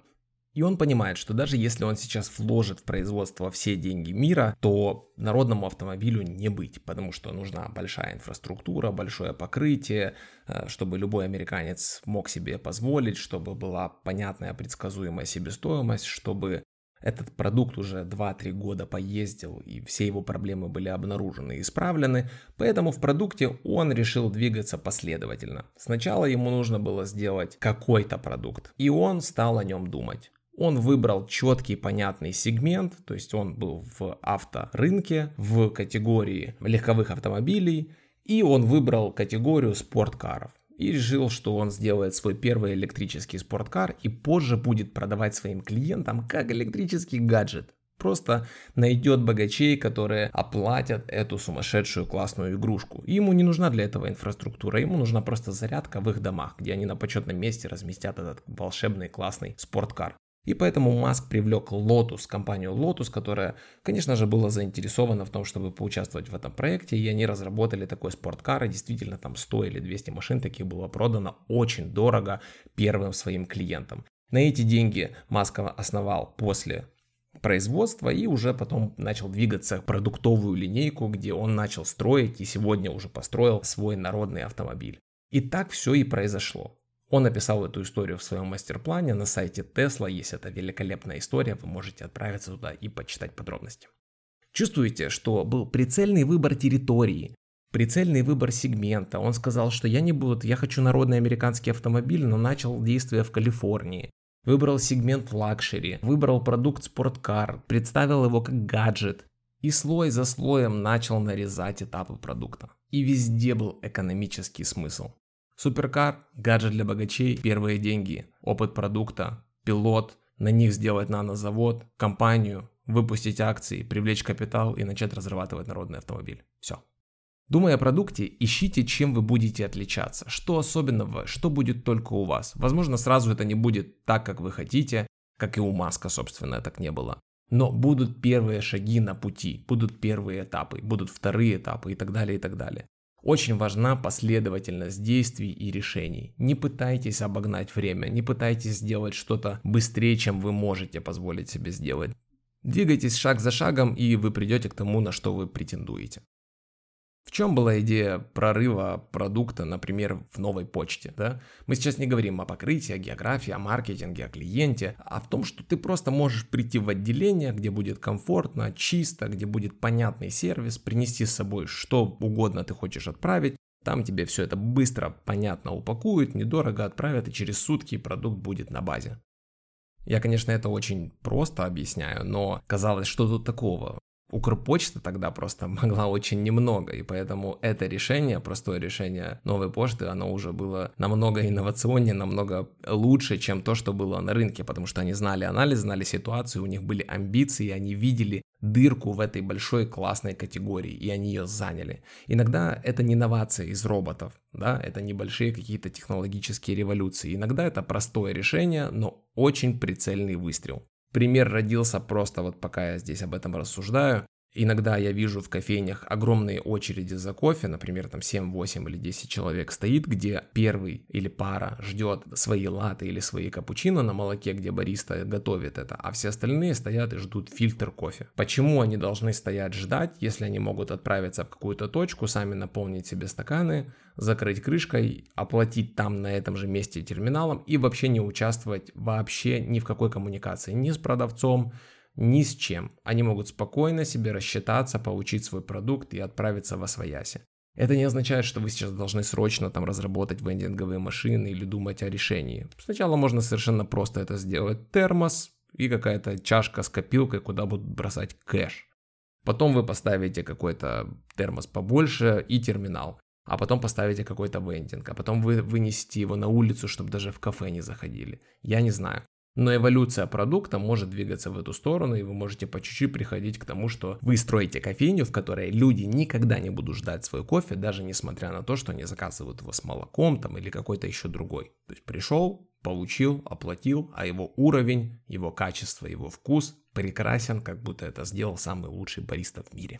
И он понимает, что даже если он сейчас вложит в производство все деньги мира, то народному автомобилю не быть, потому что нужна большая инфраструктура, большое покрытие, э, чтобы любой американец мог себе позволить, чтобы была понятная предсказуемая себестоимость, чтобы этот продукт уже 2-3 года поездил, и все его проблемы были обнаружены и исправлены, поэтому в продукте он решил двигаться последовательно. Сначала ему нужно было сделать какой-то продукт, и он стал о нем думать. Он выбрал четкий, понятный сегмент, то есть он был в авторынке, в категории легковых автомобилей, и он выбрал категорию спорткаров. И решил, что он сделает свой первый электрический спорткар и позже будет продавать своим клиентам как электрический гаджет. Просто найдет богачей, которые оплатят эту сумасшедшую классную игрушку. Ему не нужна для этого инфраструктура, ему нужна просто зарядка в их домах, где они на почетном месте разместят этот волшебный классный спорткар. И поэтому Маск привлек Lotus, компанию Lotus, которая, конечно же, была заинтересована в том, чтобы поучаствовать в этом проекте. И они разработали такой спорткар. И действительно, там 100 или 200 машин таких было продано очень дорого первым своим клиентам. На эти деньги Маск основал после производства и уже потом начал двигаться продуктовую линейку, где он начал строить и сегодня уже построил свой народный автомобиль. И так все и произошло. Он написал эту историю в своем мастер-плане на сайте Tesla. Есть эта великолепная история, вы можете отправиться туда и почитать подробности. Чувствуете, что был прицельный выбор территории, прицельный выбор сегмента. Он сказал, что я не буду, я хочу народный американский автомобиль, но начал действие в Калифорнии. Выбрал сегмент luxury, выбрал продукт спорткар, представил его как гаджет. И слой за слоем начал нарезать этапы продукта. И везде был экономический смысл. Суперкар, гаджет для богачей, первые деньги, опыт продукта, пилот, на них сделать нанозавод, компанию, выпустить акции, привлечь капитал и начать разрабатывать народный автомобиль. Все. Думая о продукте, ищите, чем вы будете отличаться, что особенного, что будет только у вас. Возможно, сразу это не будет так, как вы хотите, как и у Маска, собственно, так не было. Но будут первые шаги на пути, будут первые этапы, будут вторые этапы и так далее, и так далее. Очень важна последовательность действий и решений. Не пытайтесь обогнать время, не пытайтесь сделать что-то быстрее, чем вы можете позволить себе сделать. Двигайтесь шаг за шагом, и вы придете к тому, на что вы претендуете. В чем была идея прорыва продукта, например, в новой почте? Да? Мы сейчас не говорим о покрытии, о географии, о маркетинге, о клиенте, а в том, что ты просто можешь прийти в отделение, где будет комфортно, чисто, где будет понятный сервис, принести с собой что угодно ты хочешь отправить, там тебе все это быстро, понятно упакуют, недорого отправят, и через сутки продукт будет на базе. Я, конечно, это очень просто объясняю, но казалось, что тут такого? Укрпочта тогда просто могла очень немного, и поэтому это решение, простое решение новой почты, оно уже было намного инновационнее, намного лучше, чем то, что было на рынке, потому что они знали анализ, знали ситуацию, у них были амбиции, они видели дырку в этой большой классной категории, и они ее заняли. Иногда это не инновация из роботов, да, это небольшие какие-то технологические революции. Иногда это простое решение, но очень прицельный выстрел. Пример родился просто вот пока я здесь об этом рассуждаю. Иногда я вижу в кофейнях огромные очереди за кофе, например, там 7, 8 или 10 человек стоит, где первый или пара ждет свои латы или свои капучино на молоке, где бариста готовит это, а все остальные стоят и ждут фильтр кофе. Почему они должны стоять ждать, если они могут отправиться в какую-то точку, сами наполнить себе стаканы, закрыть крышкой, оплатить там на этом же месте терминалом и вообще не участвовать вообще ни в какой коммуникации, ни с продавцом, ни с чем. Они могут спокойно себе рассчитаться, получить свой продукт и отправиться в Освояси. Это не означает, что вы сейчас должны срочно там разработать вендинговые машины или думать о решении. Сначала можно совершенно просто это сделать. Термос и какая-то чашка с копилкой, куда будут бросать кэш. Потом вы поставите какой-то термос побольше и терминал. А потом поставите какой-то вендинг. А потом вы вынесете его на улицу, чтобы даже в кафе не заходили. Я не знаю. Но эволюция продукта может двигаться в эту сторону, и вы можете по чуть-чуть приходить к тому, что вы строите кофейню, в которой люди никогда не будут ждать свой кофе, даже несмотря на то, что они заказывают его с молоком там или какой-то еще другой. То есть пришел, получил, оплатил, а его уровень, его качество, его вкус прекрасен, как будто это сделал самый лучший бариста в мире.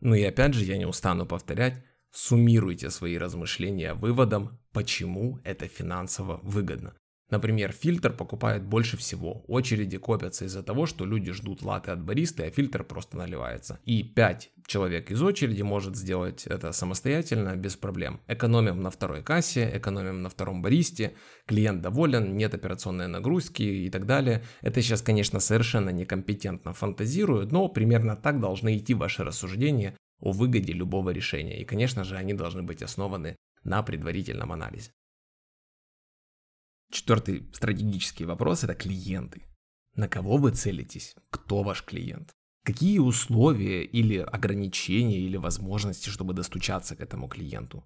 Ну и опять же, я не устану повторять, суммируйте свои размышления выводом, почему это финансово выгодно. Например, фильтр покупают больше всего. Очереди копятся из-за того, что люди ждут латы от бариста, а фильтр просто наливается. И 5 человек из очереди может сделать это самостоятельно, без проблем. Экономим на второй кассе, экономим на втором баристе, клиент доволен, нет операционной нагрузки и так далее. Это сейчас, конечно, совершенно некомпетентно фантазирую, но примерно так должны идти ваши рассуждения о выгоде любого решения. И, конечно же, они должны быть основаны на предварительном анализе. Четвертый стратегический вопрос – это клиенты. На кого вы целитесь? Кто ваш клиент? Какие условия или ограничения или возможности, чтобы достучаться к этому клиенту?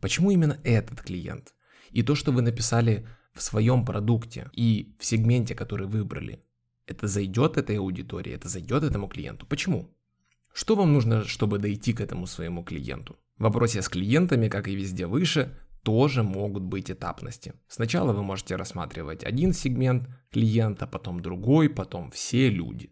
Почему именно этот клиент? И то, что вы написали в своем продукте и в сегменте, который выбрали, это зайдет этой аудитории, это зайдет этому клиенту. Почему? Что вам нужно, чтобы дойти к этому своему клиенту? В вопросе с клиентами, как и везде выше, тоже могут быть этапности. Сначала вы можете рассматривать один сегмент клиента, потом другой, потом все люди.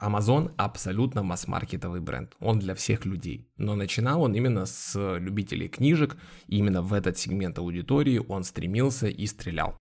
Amazon абсолютно масс-маркетовый бренд, он для всех людей. Но начинал он именно с любителей книжек, и именно в этот сегмент аудитории он стремился и стрелял.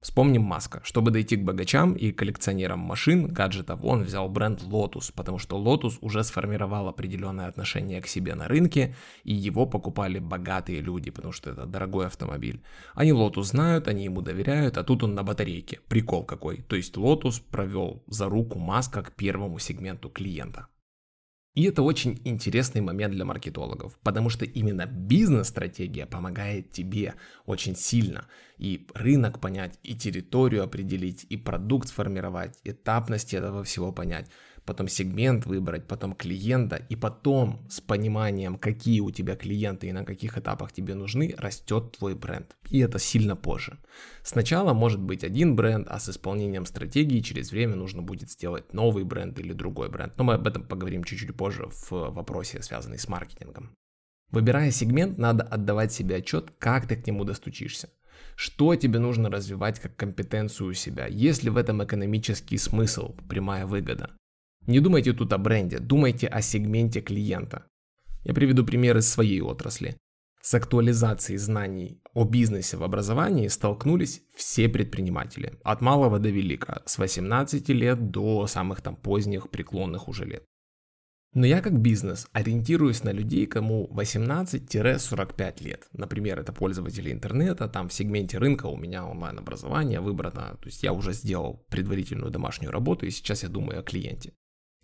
Вспомним Маска. Чтобы дойти к богачам и коллекционерам машин, гаджетов, он взял бренд Lotus, потому что Lotus уже сформировал определенное отношение к себе на рынке, и его покупали богатые люди, потому что это дорогой автомобиль. Они Lotus знают, они ему доверяют, а тут он на батарейке. Прикол какой. То есть Lotus провел за руку Маска к первому сегменту клиента. И это очень интересный момент для маркетологов, потому что именно бизнес-стратегия помогает тебе очень сильно и рынок понять, и территорию определить, и продукт сформировать, этапность этого всего понять. Потом сегмент выбрать, потом клиента, и потом с пониманием, какие у тебя клиенты и на каких этапах тебе нужны, растет твой бренд. И это сильно позже. Сначала может быть один бренд, а с исполнением стратегии через время нужно будет сделать новый бренд или другой бренд. Но мы об этом поговорим чуть-чуть позже в вопросе, связанный с маркетингом. Выбирая сегмент, надо отдавать себе отчет, как ты к нему достучишься. Что тебе нужно развивать как компетенцию у себя? Есть ли в этом экономический смысл, прямая выгода? Не думайте тут о бренде, думайте о сегменте клиента. Я приведу пример из своей отрасли. С актуализацией знаний о бизнесе в образовании столкнулись все предприниматели, от малого до велика, с 18 лет до самых там поздних преклонных уже лет. Но я как бизнес ориентируюсь на людей, кому 18-45 лет. Например, это пользователи интернета, там в сегменте рынка у меня онлайн-образование выбрано, то есть я уже сделал предварительную домашнюю работу и сейчас я думаю о клиенте.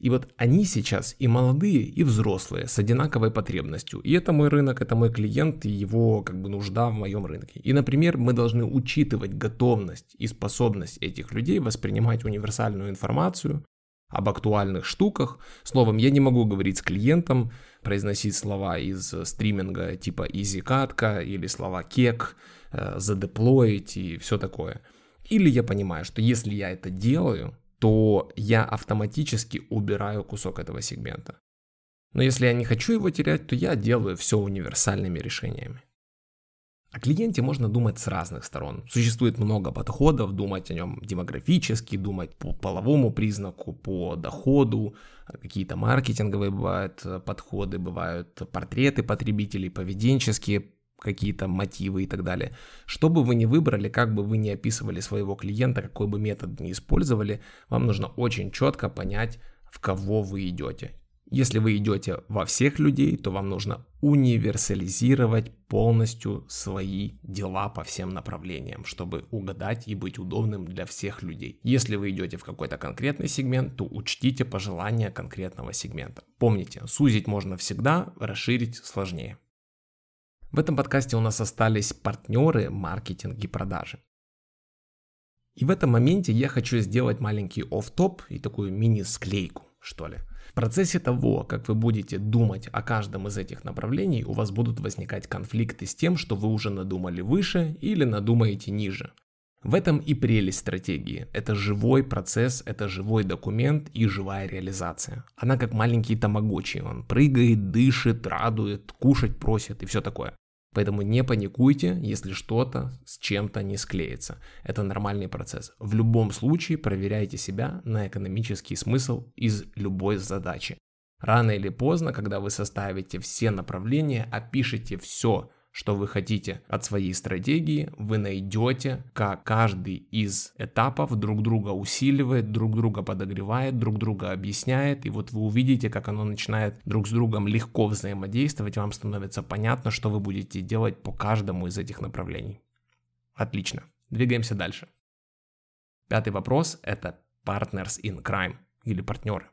И вот они сейчас и молодые, и взрослые, с одинаковой потребностью. И это мой рынок, это мой клиент, и его как бы нужда в моем рынке. И, например, мы должны учитывать готовность и способность этих людей воспринимать универсальную информацию, об актуальных штуках. Словом, я не могу говорить с клиентом, произносить слова из стриминга типа easy катка или слова кек, э, задеплоить и все такое. Или я понимаю, что если я это делаю, то я автоматически убираю кусок этого сегмента. Но если я не хочу его терять, то я делаю все универсальными решениями. О клиенте можно думать с разных сторон. Существует много подходов, думать о нем демографически, думать по половому признаку, по доходу, какие-то маркетинговые бывают подходы, бывают портреты потребителей, поведенческие какие-то мотивы и так далее. Что бы вы ни выбрали, как бы вы ни описывали своего клиента, какой бы метод ни использовали, вам нужно очень четко понять, в кого вы идете. Если вы идете во всех людей, то вам нужно универсализировать полностью свои дела по всем направлениям, чтобы угадать и быть удобным для всех людей. Если вы идете в какой-то конкретный сегмент, то учтите пожелания конкретного сегмента. Помните, сузить можно всегда, расширить сложнее. В этом подкасте у нас остались партнеры, маркетинг и продажи. И в этом моменте я хочу сделать маленький оф-топ и такую мини-склейку, что ли – в процессе того, как вы будете думать о каждом из этих направлений, у вас будут возникать конфликты с тем, что вы уже надумали выше или надумаете ниже. В этом и прелесть стратегии. Это живой процесс, это живой документ и живая реализация. Она как маленький тамагочи. Он прыгает, дышит, радует, кушать просит и все такое. Поэтому не паникуйте, если что-то с чем-то не склеится. Это нормальный процесс. В любом случае проверяйте себя на экономический смысл из любой задачи. Рано или поздно, когда вы составите все направления, опишите все, что вы хотите от своей стратегии, вы найдете, как каждый из этапов друг друга усиливает, друг друга подогревает, друг друга объясняет, и вот вы увидите, как оно начинает друг с другом легко взаимодействовать, вам становится понятно, что вы будете делать по каждому из этих направлений. Отлично, двигаемся дальше. Пятый вопрос – это partners in crime или партнеры.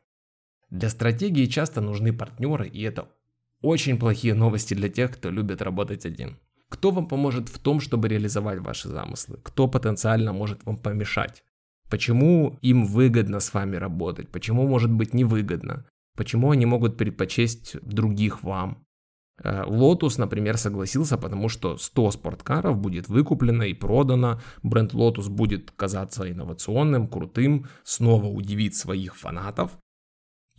Для стратегии часто нужны партнеры, и это очень плохие новости для тех, кто любит работать один. Кто вам поможет в том, чтобы реализовать ваши замыслы? Кто потенциально может вам помешать? Почему им выгодно с вами работать? Почему может быть невыгодно? Почему они могут предпочесть других вам? Э, Lotus, например, согласился, потому что 100 спорткаров будет выкуплено и продано, бренд Lotus будет казаться инновационным, крутым, снова удивит своих фанатов,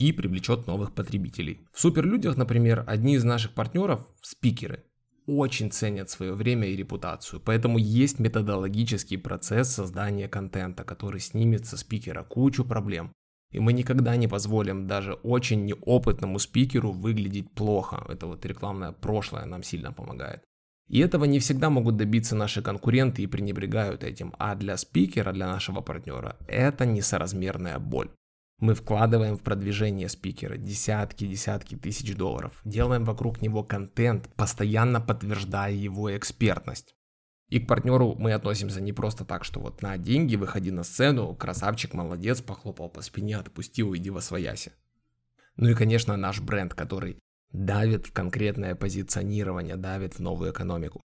и привлечет новых потребителей. В суперлюдях, например, одни из наших партнеров, спикеры, очень ценят свое время и репутацию, поэтому есть методологический процесс создания контента, который снимет со спикера кучу проблем. И мы никогда не позволим даже очень неопытному спикеру выглядеть плохо. Это вот рекламное прошлое нам сильно помогает. И этого не всегда могут добиться наши конкуренты и пренебрегают этим. А для спикера, для нашего партнера, это несоразмерная боль. Мы вкладываем в продвижение спикера десятки-десятки тысяч долларов, делаем вокруг него контент, постоянно подтверждая его экспертность. И к партнеру мы относимся не просто так, что вот на деньги выходи на сцену, красавчик, молодец, похлопал по спине, отпустил, иди во свояси. Ну и, конечно, наш бренд, который давит в конкретное позиционирование, давит в новую экономику.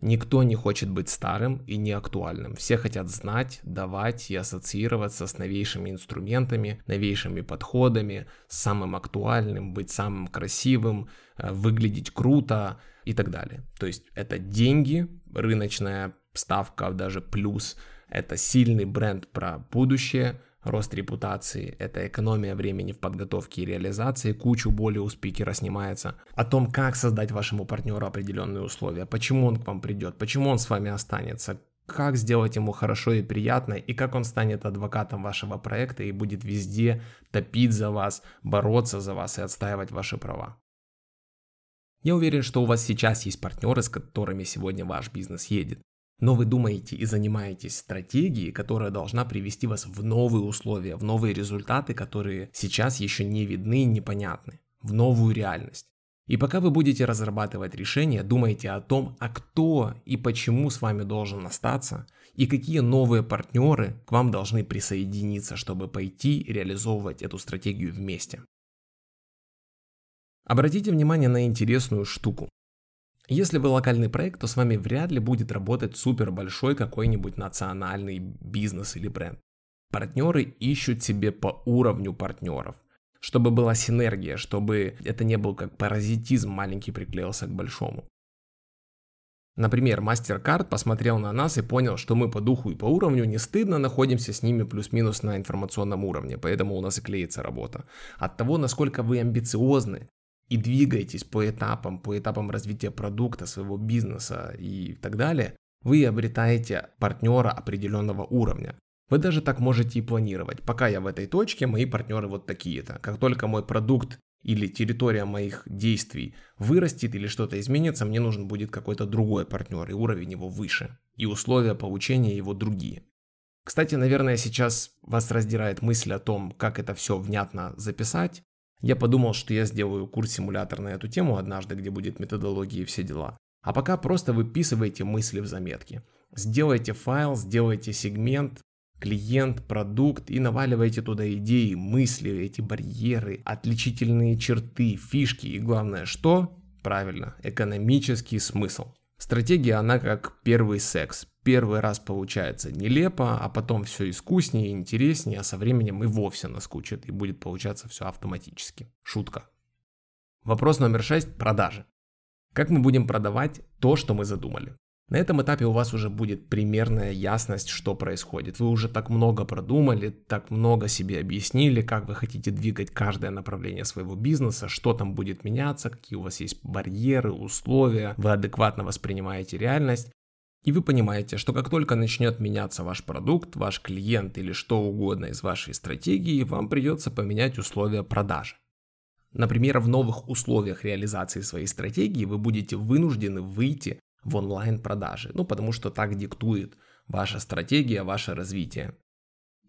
Никто не хочет быть старым и неактуальным. Все хотят знать, давать и ассоциироваться с новейшими инструментами, новейшими подходами, самым актуальным, быть самым красивым, э, выглядеть круто и так далее. То есть это деньги, рыночная ставка даже плюс, это сильный бренд про будущее, рост репутации, это экономия времени в подготовке и реализации, кучу боли у спикера снимается, о том, как создать вашему партнеру определенные условия, почему он к вам придет, почему он с вами останется, как сделать ему хорошо и приятно, и как он станет адвокатом вашего проекта и будет везде топить за вас, бороться за вас и отстаивать ваши права. Я уверен, что у вас сейчас есть партнеры, с которыми сегодня ваш бизнес едет. Но вы думаете и занимаетесь стратегией, которая должна привести вас в новые условия, в новые результаты, которые сейчас еще не видны и непонятны, в новую реальность. И пока вы будете разрабатывать решения, думайте о том, а кто и почему с вами должен остаться, и какие новые партнеры к вам должны присоединиться, чтобы пойти реализовывать эту стратегию вместе. Обратите внимание на интересную штуку. Если вы локальный проект, то с вами вряд ли будет работать супер большой какой-нибудь национальный бизнес или бренд. Партнеры ищут себе по уровню партнеров, чтобы была синергия, чтобы это не был как паразитизм маленький приклеился к большому. Например, MasterCard посмотрел на нас и понял, что мы по духу и по уровню не стыдно находимся с ними плюс-минус на информационном уровне, поэтому у нас и клеится работа. От того, насколько вы амбициозны, и двигаетесь по этапам, по этапам развития продукта, своего бизнеса и так далее, вы обретаете партнера определенного уровня. Вы даже так можете и планировать. Пока я в этой точке, мои партнеры вот такие-то. Как только мой продукт или территория моих действий вырастет или что-то изменится, мне нужен будет какой-то другой партнер, и уровень его выше, и условия получения его другие. Кстати, наверное, сейчас вас раздирает мысль о том, как это все внятно записать, я подумал, что я сделаю курс-симулятор на эту тему однажды, где будет методология и все дела. А пока просто выписывайте мысли в заметки. Сделайте файл, сделайте сегмент, клиент, продукт и наваливайте туда идеи, мысли, эти барьеры, отличительные черты, фишки и главное что? Правильно, экономический смысл. Стратегия, она как первый секс. Первый раз получается нелепо, а потом все искуснее интереснее, а со временем и вовсе наскучит, и будет получаться все автоматически. Шутка. Вопрос номер шесть – продажи. Как мы будем продавать то, что мы задумали? На этом этапе у вас уже будет примерная ясность, что происходит. Вы уже так много продумали, так много себе объяснили, как вы хотите двигать каждое направление своего бизнеса, что там будет меняться, какие у вас есть барьеры, условия, вы адекватно воспринимаете реальность. И вы понимаете, что как только начнет меняться ваш продукт, ваш клиент или что угодно из вашей стратегии, вам придется поменять условия продажи. Например, в новых условиях реализации своей стратегии вы будете вынуждены выйти в онлайн-продажи. Ну, потому что так диктует ваша стратегия, ваше развитие.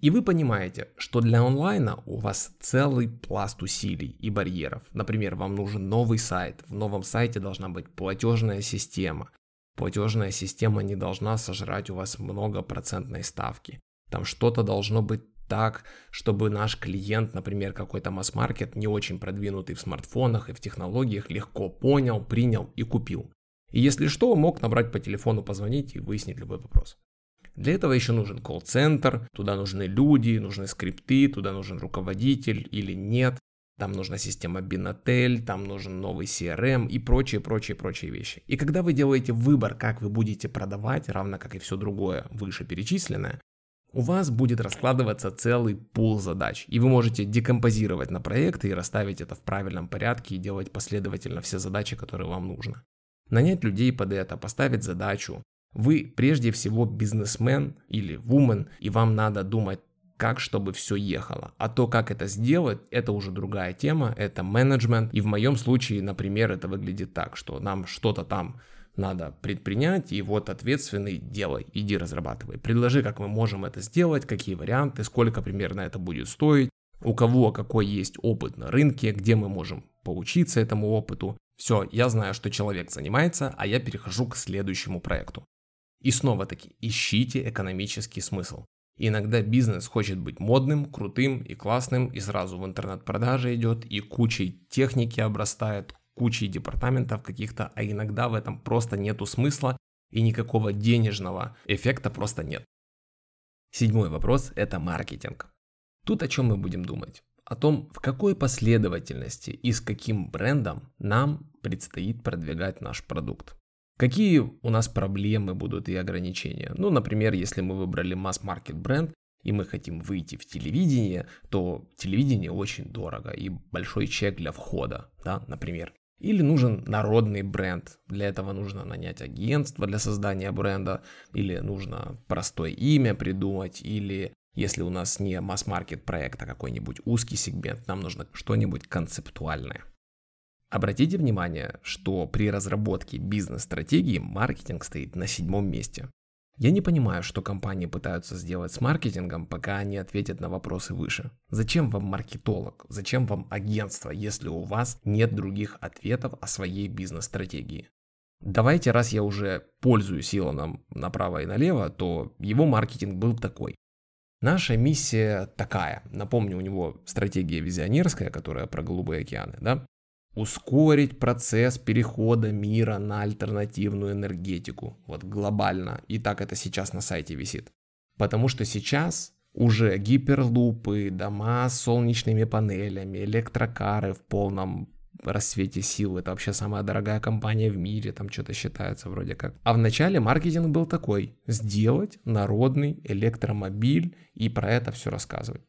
И вы понимаете, что для онлайна у вас целый пласт усилий и барьеров. Например, вам нужен новый сайт. В новом сайте должна быть платежная система. Платежная система не должна сожрать у вас много процентной ставки. Там что-то должно быть так, чтобы наш клиент, например, какой-то масс-маркет, не очень продвинутый в смартфонах и в технологиях, легко понял, принял и купил. И если что, мог набрать по телефону, позвонить и выяснить любой вопрос. Для этого еще нужен колл-центр, туда нужны люди, нужны скрипты, туда нужен руководитель или нет. Там нужна система Binatel, там нужен новый CRM и прочие, прочие, прочие вещи. И когда вы делаете выбор, как вы будете продавать, равно как и все другое вышеперечисленное, у вас будет раскладываться целый пул задач, и вы можете декомпозировать на проекты и расставить это в правильном порядке и делать последовательно все задачи, которые вам нужно нанять людей под это, поставить задачу. Вы прежде всего бизнесмен или вумен, и вам надо думать как, чтобы все ехало. А то, как это сделать, это уже другая тема, это менеджмент. И в моем случае, например, это выглядит так, что нам что-то там надо предпринять, и вот ответственный делай, иди разрабатывай. Предложи, как мы можем это сделать, какие варианты, сколько примерно это будет стоить, у кого какой есть опыт на рынке, где мы можем поучиться этому опыту. Все, я знаю, что человек занимается, а я перехожу к следующему проекту. И снова таки, ищите экономический смысл. Иногда бизнес хочет быть модным, крутым и классным, и сразу в интернет-продаже идет, и кучей техники обрастает, кучей департаментов каких-то, а иногда в этом просто нету смысла, И никакого денежного эффекта просто нет. Седьмой вопрос – это маркетинг. Тут о чем мы будем думать? О том, в какой последовательности и с каким брендом нам предстоит продвигать наш продукт. Какие у нас проблемы будут и ограничения? Ну, например, если мы выбрали масс-маркет бренд, и мы хотим выйти в телевидение, то телевидение очень дорого и большой чек для входа, да, например. Или нужен народный бренд. Для этого нужно нанять агентство для создания бренда, или нужно простое имя придумать, или если у нас не масс-маркет проект, а какой-нибудь узкий сегмент, нам нужно что-нибудь концептуальное. Обратите внимание, что при разработке бизнес-стратегии маркетинг стоит на седьмом месте. Я не понимаю, что компании пытаются сделать с маркетингом, пока они ответят на вопросы выше. Зачем вам маркетолог? Зачем вам агентство, если у вас нет других ответов о своей бизнес-стратегии? Давайте, раз я уже пользуюсь Илоном направо и налево, то его маркетинг был такой. Наша миссия такая. Напомню, у него стратегия визионерская, которая про голубые океаны, да? ускорить процесс перехода мира на альтернативную энергетику, вот глобально. И так это сейчас на сайте висит. Потому что сейчас уже гиперлупы, дома с солнечными панелями, электрокары в полном рассвете сил. Это вообще самая дорогая компания в мире, там что-то считается вроде как. А в начале маркетинг был такой. Сделать народный электромобиль и про это все рассказывать.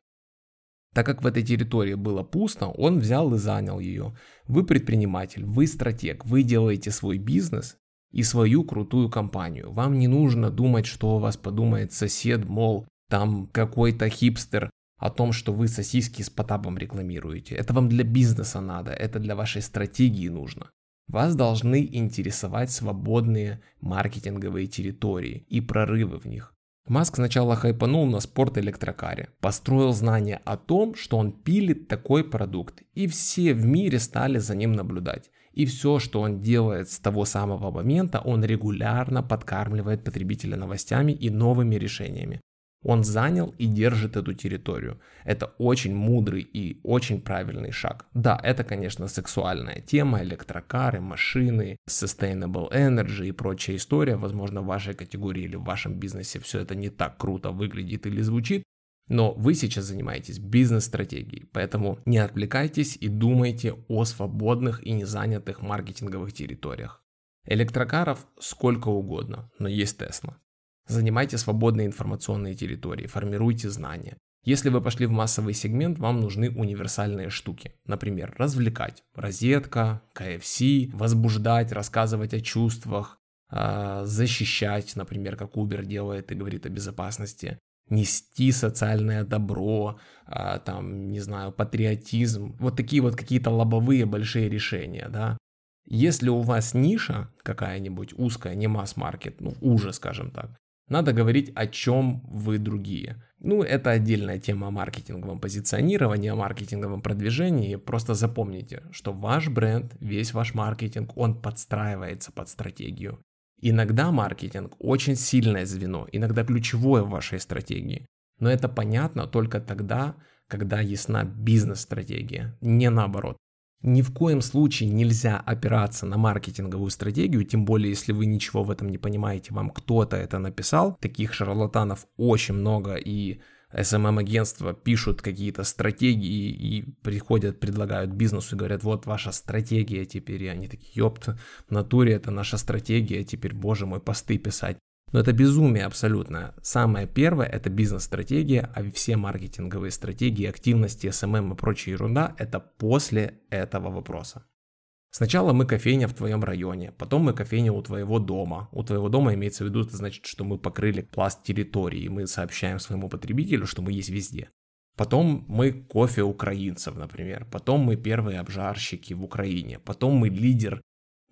Так как в этой территории было пусто, он взял и занял ее. Вы предприниматель, вы стратег, вы делаете свой бизнес и свою крутую компанию. Вам не нужно думать, что у вас подумает сосед, мол, там какой-то хипстер о том, что вы сосиски с Потапом рекламируете. Это вам для бизнеса надо, это для вашей стратегии нужно. Вас должны интересовать свободные маркетинговые территории и прорывы в них. Маск сначала хайпанул на спорт-электрокаре, построил знание о том, что он пилит такой продукт, и все в мире стали за ним наблюдать. И все, что он делает с того самого момента, он регулярно подкармливает потребителя новостями и новыми решениями. Он занял и держит эту территорию. Это очень мудрый и очень правильный шаг. Да, это, конечно, сексуальная тема, электрокары, машины, sustainable energy и прочая история. Возможно, в вашей категории или в вашем бизнесе все это не так круто выглядит или звучит. Но вы сейчас занимаетесь бизнес-стратегией, поэтому не отвлекайтесь и думайте о свободных и незанятых маркетинговых территориях. Электрокаров сколько угодно, но есть Тесла. Занимайте свободные информационные территории, формируйте знания. Если вы пошли в массовый сегмент, вам нужны универсальные штуки. Например, развлекать. Розетка, KFC, возбуждать, рассказывать о чувствах, а, защищать, например, как Uber делает и говорит о безопасности, нести социальное добро, а, там, не знаю, патриотизм. Вот такие вот какие-то лобовые большие решения, да. Если у вас ниша какая-нибудь узкая, не масс-маркет, ну, уже, скажем так, надо говорить, о чем вы другие. Ну, это отдельная тема о маркетинговом позиционировании, о маркетинговом продвижении. Просто запомните, что ваш бренд, весь ваш маркетинг, он подстраивается под стратегию. Иногда маркетинг очень сильное звено, иногда ключевое в вашей стратегии. Но это понятно только тогда, когда ясна бизнес-стратегия, не наоборот. Ни в коем случае нельзя опираться на маркетинговую стратегию, тем более если вы ничего в этом не понимаете, вам кто-то это написал. Таких шарлатанов очень много и SMM-агентства пишут какие-то стратегии и приходят, предлагают бизнесу и говорят, вот ваша стратегия теперь. И они такие, ёпт, в натуре это наша стратегия, теперь, боже мой, посты писать. Но это безумие абсолютно. Самое первое – это бизнес-стратегия, а все маркетинговые стратегии, активности, SMM и прочая ерунда – это после этого вопроса. Сначала мы кофейня в твоем районе, потом мы кофейня у твоего дома. У твоего дома имеется в виду, это значит, что мы покрыли пласт территории, и мы сообщаем своему потребителю, что мы есть везде. Потом мы кофе украинцев, например. Потом мы первые обжарщики в Украине. Потом мы лидер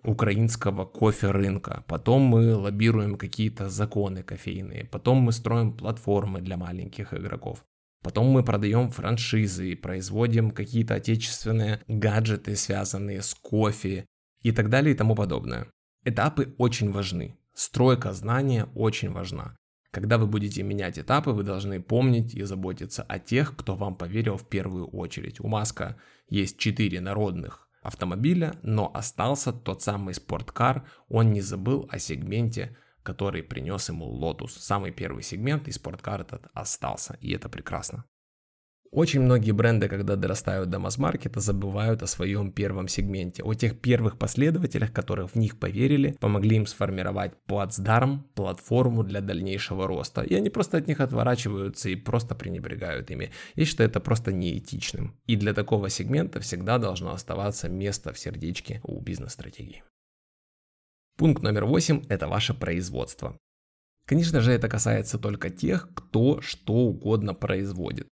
украинского кофе рынка. Потом мы лоббируем какие-то законы кофейные. Потом мы строим платформы для маленьких игроков. Потом мы продаем франшизы, производим какие-то отечественные гаджеты, связанные с кофе и так далее и тому подобное. Этапы очень важны. Стройка знания очень важна. Когда вы будете менять этапы, вы должны помнить и заботиться о тех, кто вам поверил в первую очередь. У Маска есть четыре народных автомобиля, но остался тот самый спорткар, он не забыл о сегменте, который принес ему Lotus. Самый первый сегмент и спорткар этот остался, и это прекрасно. Очень многие бренды, когда дорастают до масс-маркета, забывают о своем первом сегменте, о тех первых последователях, которые в них поверили, помогли им сформировать плацдарм, платформу для дальнейшего роста. И они просто от них отворачиваются и просто пренебрегают ими. Я считаю это просто неэтичным. И для такого сегмента всегда должно оставаться место в сердечке у бизнес-стратегии. Пункт номер восемь – это ваше производство. Конечно же, это касается только тех, кто что угодно производит.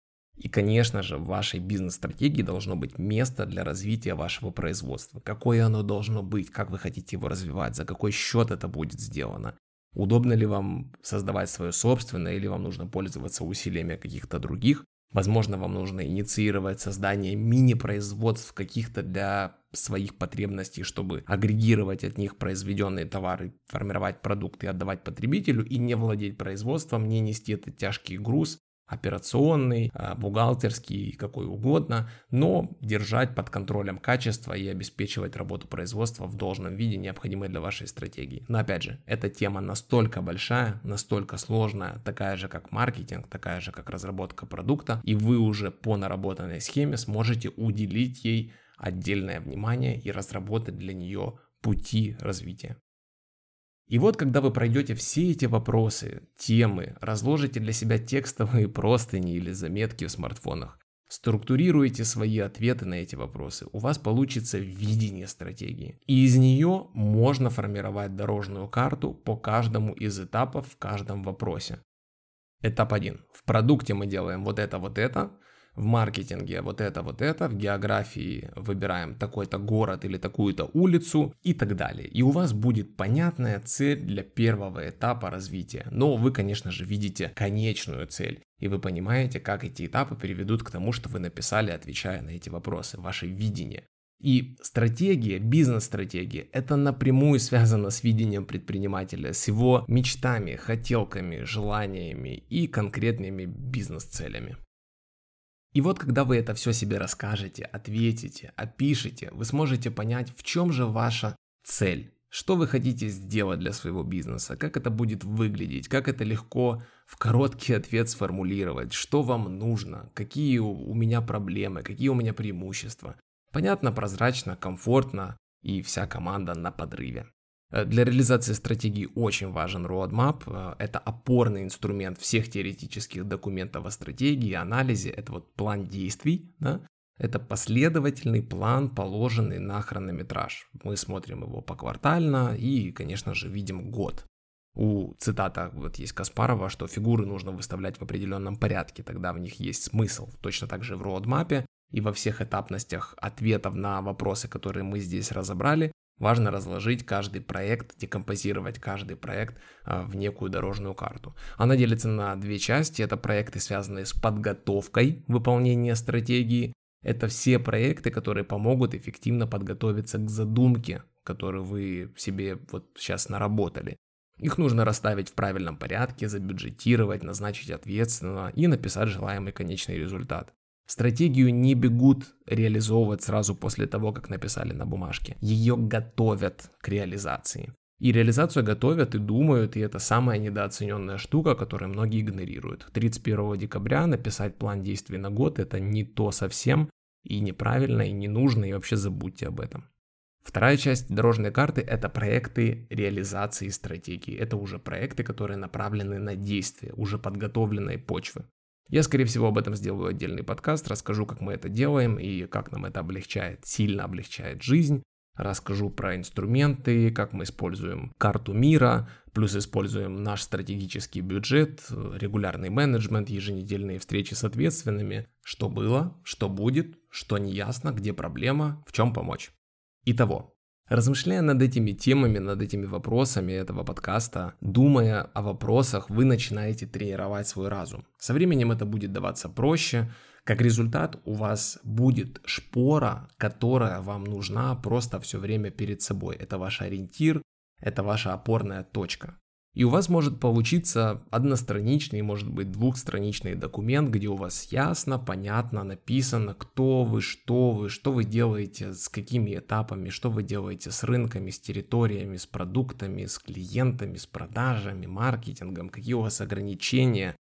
И, конечно же, в вашей бизнес-стратегии должно быть место для развития вашего производства. Какое оно должно быть, как вы хотите его развивать, за какой счет это будет сделано. Удобно ли вам создавать свое собственное или вам нужно пользоваться усилиями каких-то других. Возможно, вам нужно инициировать создание мини-производств каких-то для своих потребностей, чтобы агрегировать от них произведенные товары, формировать продукты и отдавать потребителю, и не владеть производством, не нести этот тяжкий груз, операционный, а, бухгалтерский, какой угодно, но держать под контролем качество и обеспечивать работу производства в должном виде, необходимой для вашей стратегии. Но опять же, эта тема настолько большая, настолько сложная, такая же как маркетинг, такая же как разработка продукта, и вы уже по наработанной схеме сможете уделить ей отдельное внимание и разработать для нее пути развития. И вот когда вы пройдете все эти вопросы, темы, разложите для себя текстовые простыни или заметки в смартфонах, структурируете свои ответы на эти вопросы, у вас получится видение стратегии. И из нее можно формировать дорожную карту по каждому из этапов в каждом вопросе. Этап 1. В продукте мы делаем вот это, вот это – в маркетинге вот это, вот это, в географии выбираем такой-то город или такую-то улицу и так далее. И у вас будет понятная цель для первого этапа развития. Но вы, конечно же, видите конечную цель. И вы понимаете, как эти этапы приведут к тому, что вы написали, отвечая на эти вопросы, ваше видение. И стратегия, бизнес-стратегия, это напрямую связано с видением предпринимателя, с его мечтами, хотелками, желаниями и конкретными бизнес-целями. И вот когда вы это все себе расскажете, ответите, опишете, вы сможете понять, в чем же ваша цель, что вы хотите сделать для своего бизнеса, как это будет выглядеть, как это легко в короткий ответ сформулировать, что вам нужно, какие у меня проблемы, какие у меня преимущества. Понятно, прозрачно, комфортно и вся команда на подрыве. Э, для реализации стратегии очень важен roadmap. Э, это опорный инструмент всех теоретических документов о стратегии, анализе. Это вот план действий, да? Это последовательный план, положенный на хронометраж. Мы смотрим его поквартально и, конечно же, видим год. У цитата вот есть Каспарова, что фигуры нужно выставлять в определенном порядке, тогда в них есть смысл. Точно так же в роудмапе и во всех этапностях ответов на вопросы, которые мы здесь разобрали, Важно разложить каждый проект, декомпозировать каждый проект а, в некую дорожную карту. Она делится на две части. Это проекты, связанные с подготовкой выполнения стратегии. Это все проекты, которые помогут эффективно подготовиться к задумке, которую вы себе вот сейчас наработали. Их нужно расставить в правильном порядке, забюджетировать, назначить ответственно и написать желаемый конечный результат. Стратегию не бегут реализовывать сразу после того, как написали на бумажке. Ее готовят к реализации. И реализацию готовят и думают, и это самая недооцененная штука, которую многие игнорируют. 31 декабря написать план действий на год – это не то совсем, и неправильно, и не нужно, и вообще забудьте об этом. Вторая часть дорожной карты – это проекты реализации стратегии. Это уже проекты, которые направлены на действие, уже подготовленной почвы. Я, скорее всего, об этом сделаю отдельный подкаст, расскажу, как мы это делаем и как нам это облегчает, сильно облегчает жизнь. Расскажу про инструменты, как мы используем карту мира, плюс используем наш стратегический бюджет, регулярный менеджмент, еженедельные встречи с ответственными, что было, что будет, что не ясно, где проблема, в чем помочь. Итого, Размышляя над этими темами, над этими вопросами этого подкаста, думая о вопросах, вы начинаете тренировать свой разум. Со временем это будет даваться проще. Как результат у вас будет шпора, которая вам нужна просто все время перед собой. Это ваш ориентир, это ваша опорная точка. И у вас может получиться одностраничный, может быть двухстраничный документ, где у вас ясно, понятно написано, кто вы, что вы, что вы делаете, с какими этапами, что вы делаете с рынками, с территориями, с продуктами, с клиентами, с продажами, маркетингом, какие у вас ограничения,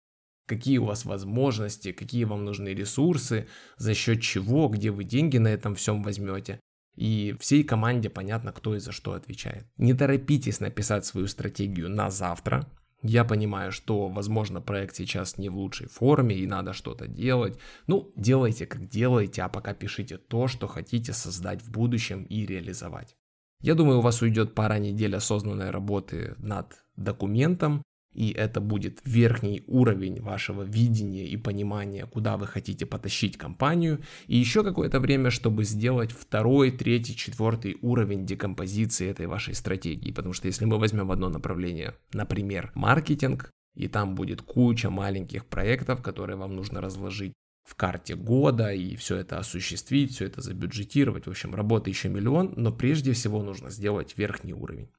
какие у вас возможности, какие вам нужны ресурсы, за счет чего, где вы деньги на этом всем возьмете и всей команде понятно, кто и за что отвечает. Не торопитесь написать свою стратегию на завтра. Я понимаю, что, возможно, проект сейчас не в лучшей форме и надо что-то делать. Ну, делайте как делаете, а пока пишите то, что хотите создать в будущем и реализовать. Я думаю, у вас уйдет пара недель осознанной работы над документом, и это будет верхний уровень вашего видения и понимания, куда вы хотите потащить компанию, и еще какое-то время, чтобы сделать второй, третий, четвертый уровень декомпозиции этой вашей стратегии, потому что если мы возьмем одно направление, например, маркетинг, и там будет куча маленьких проектов, которые вам нужно разложить в карте года и все это осуществить, все это забюджетировать. В общем, работы еще миллион, но прежде всего нужно сделать верхний уровень.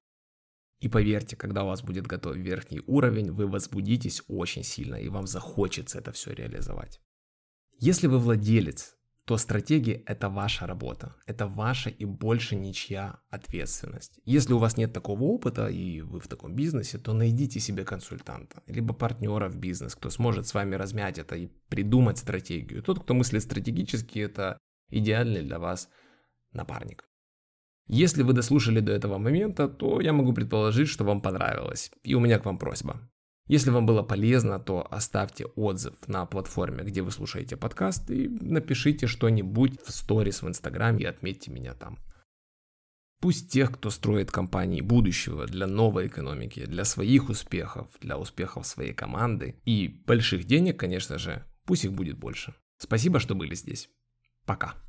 И поверьте, когда у вас будет готов верхний уровень, вы возбудитесь очень сильно, и вам захочется это все реализовать. Если вы владелец, то стратегия – это ваша работа, это ваша и больше ничья ответственность. Если у вас нет такого опыта, и вы в таком бизнесе, то найдите себе консультанта, либо партнера в бизнес, кто сможет с вами размять это и придумать стратегию. Тот, кто мыслит стратегически, это идеальный для вас напарник. Если вы дослушали до этого момента, то я могу предположить, что вам понравилось. И у меня к вам просьба. Если вам было полезно, то оставьте отзыв на платформе, где вы слушаете подкаст, и напишите что-нибудь в сторис в Инстаграме и отметьте меня там. Пусть тех, кто строит компании будущего для новой экономики, для своих успехов, для успехов своей команды и больших денег, конечно же, пусть их будет больше. Спасибо, что были здесь. Пока.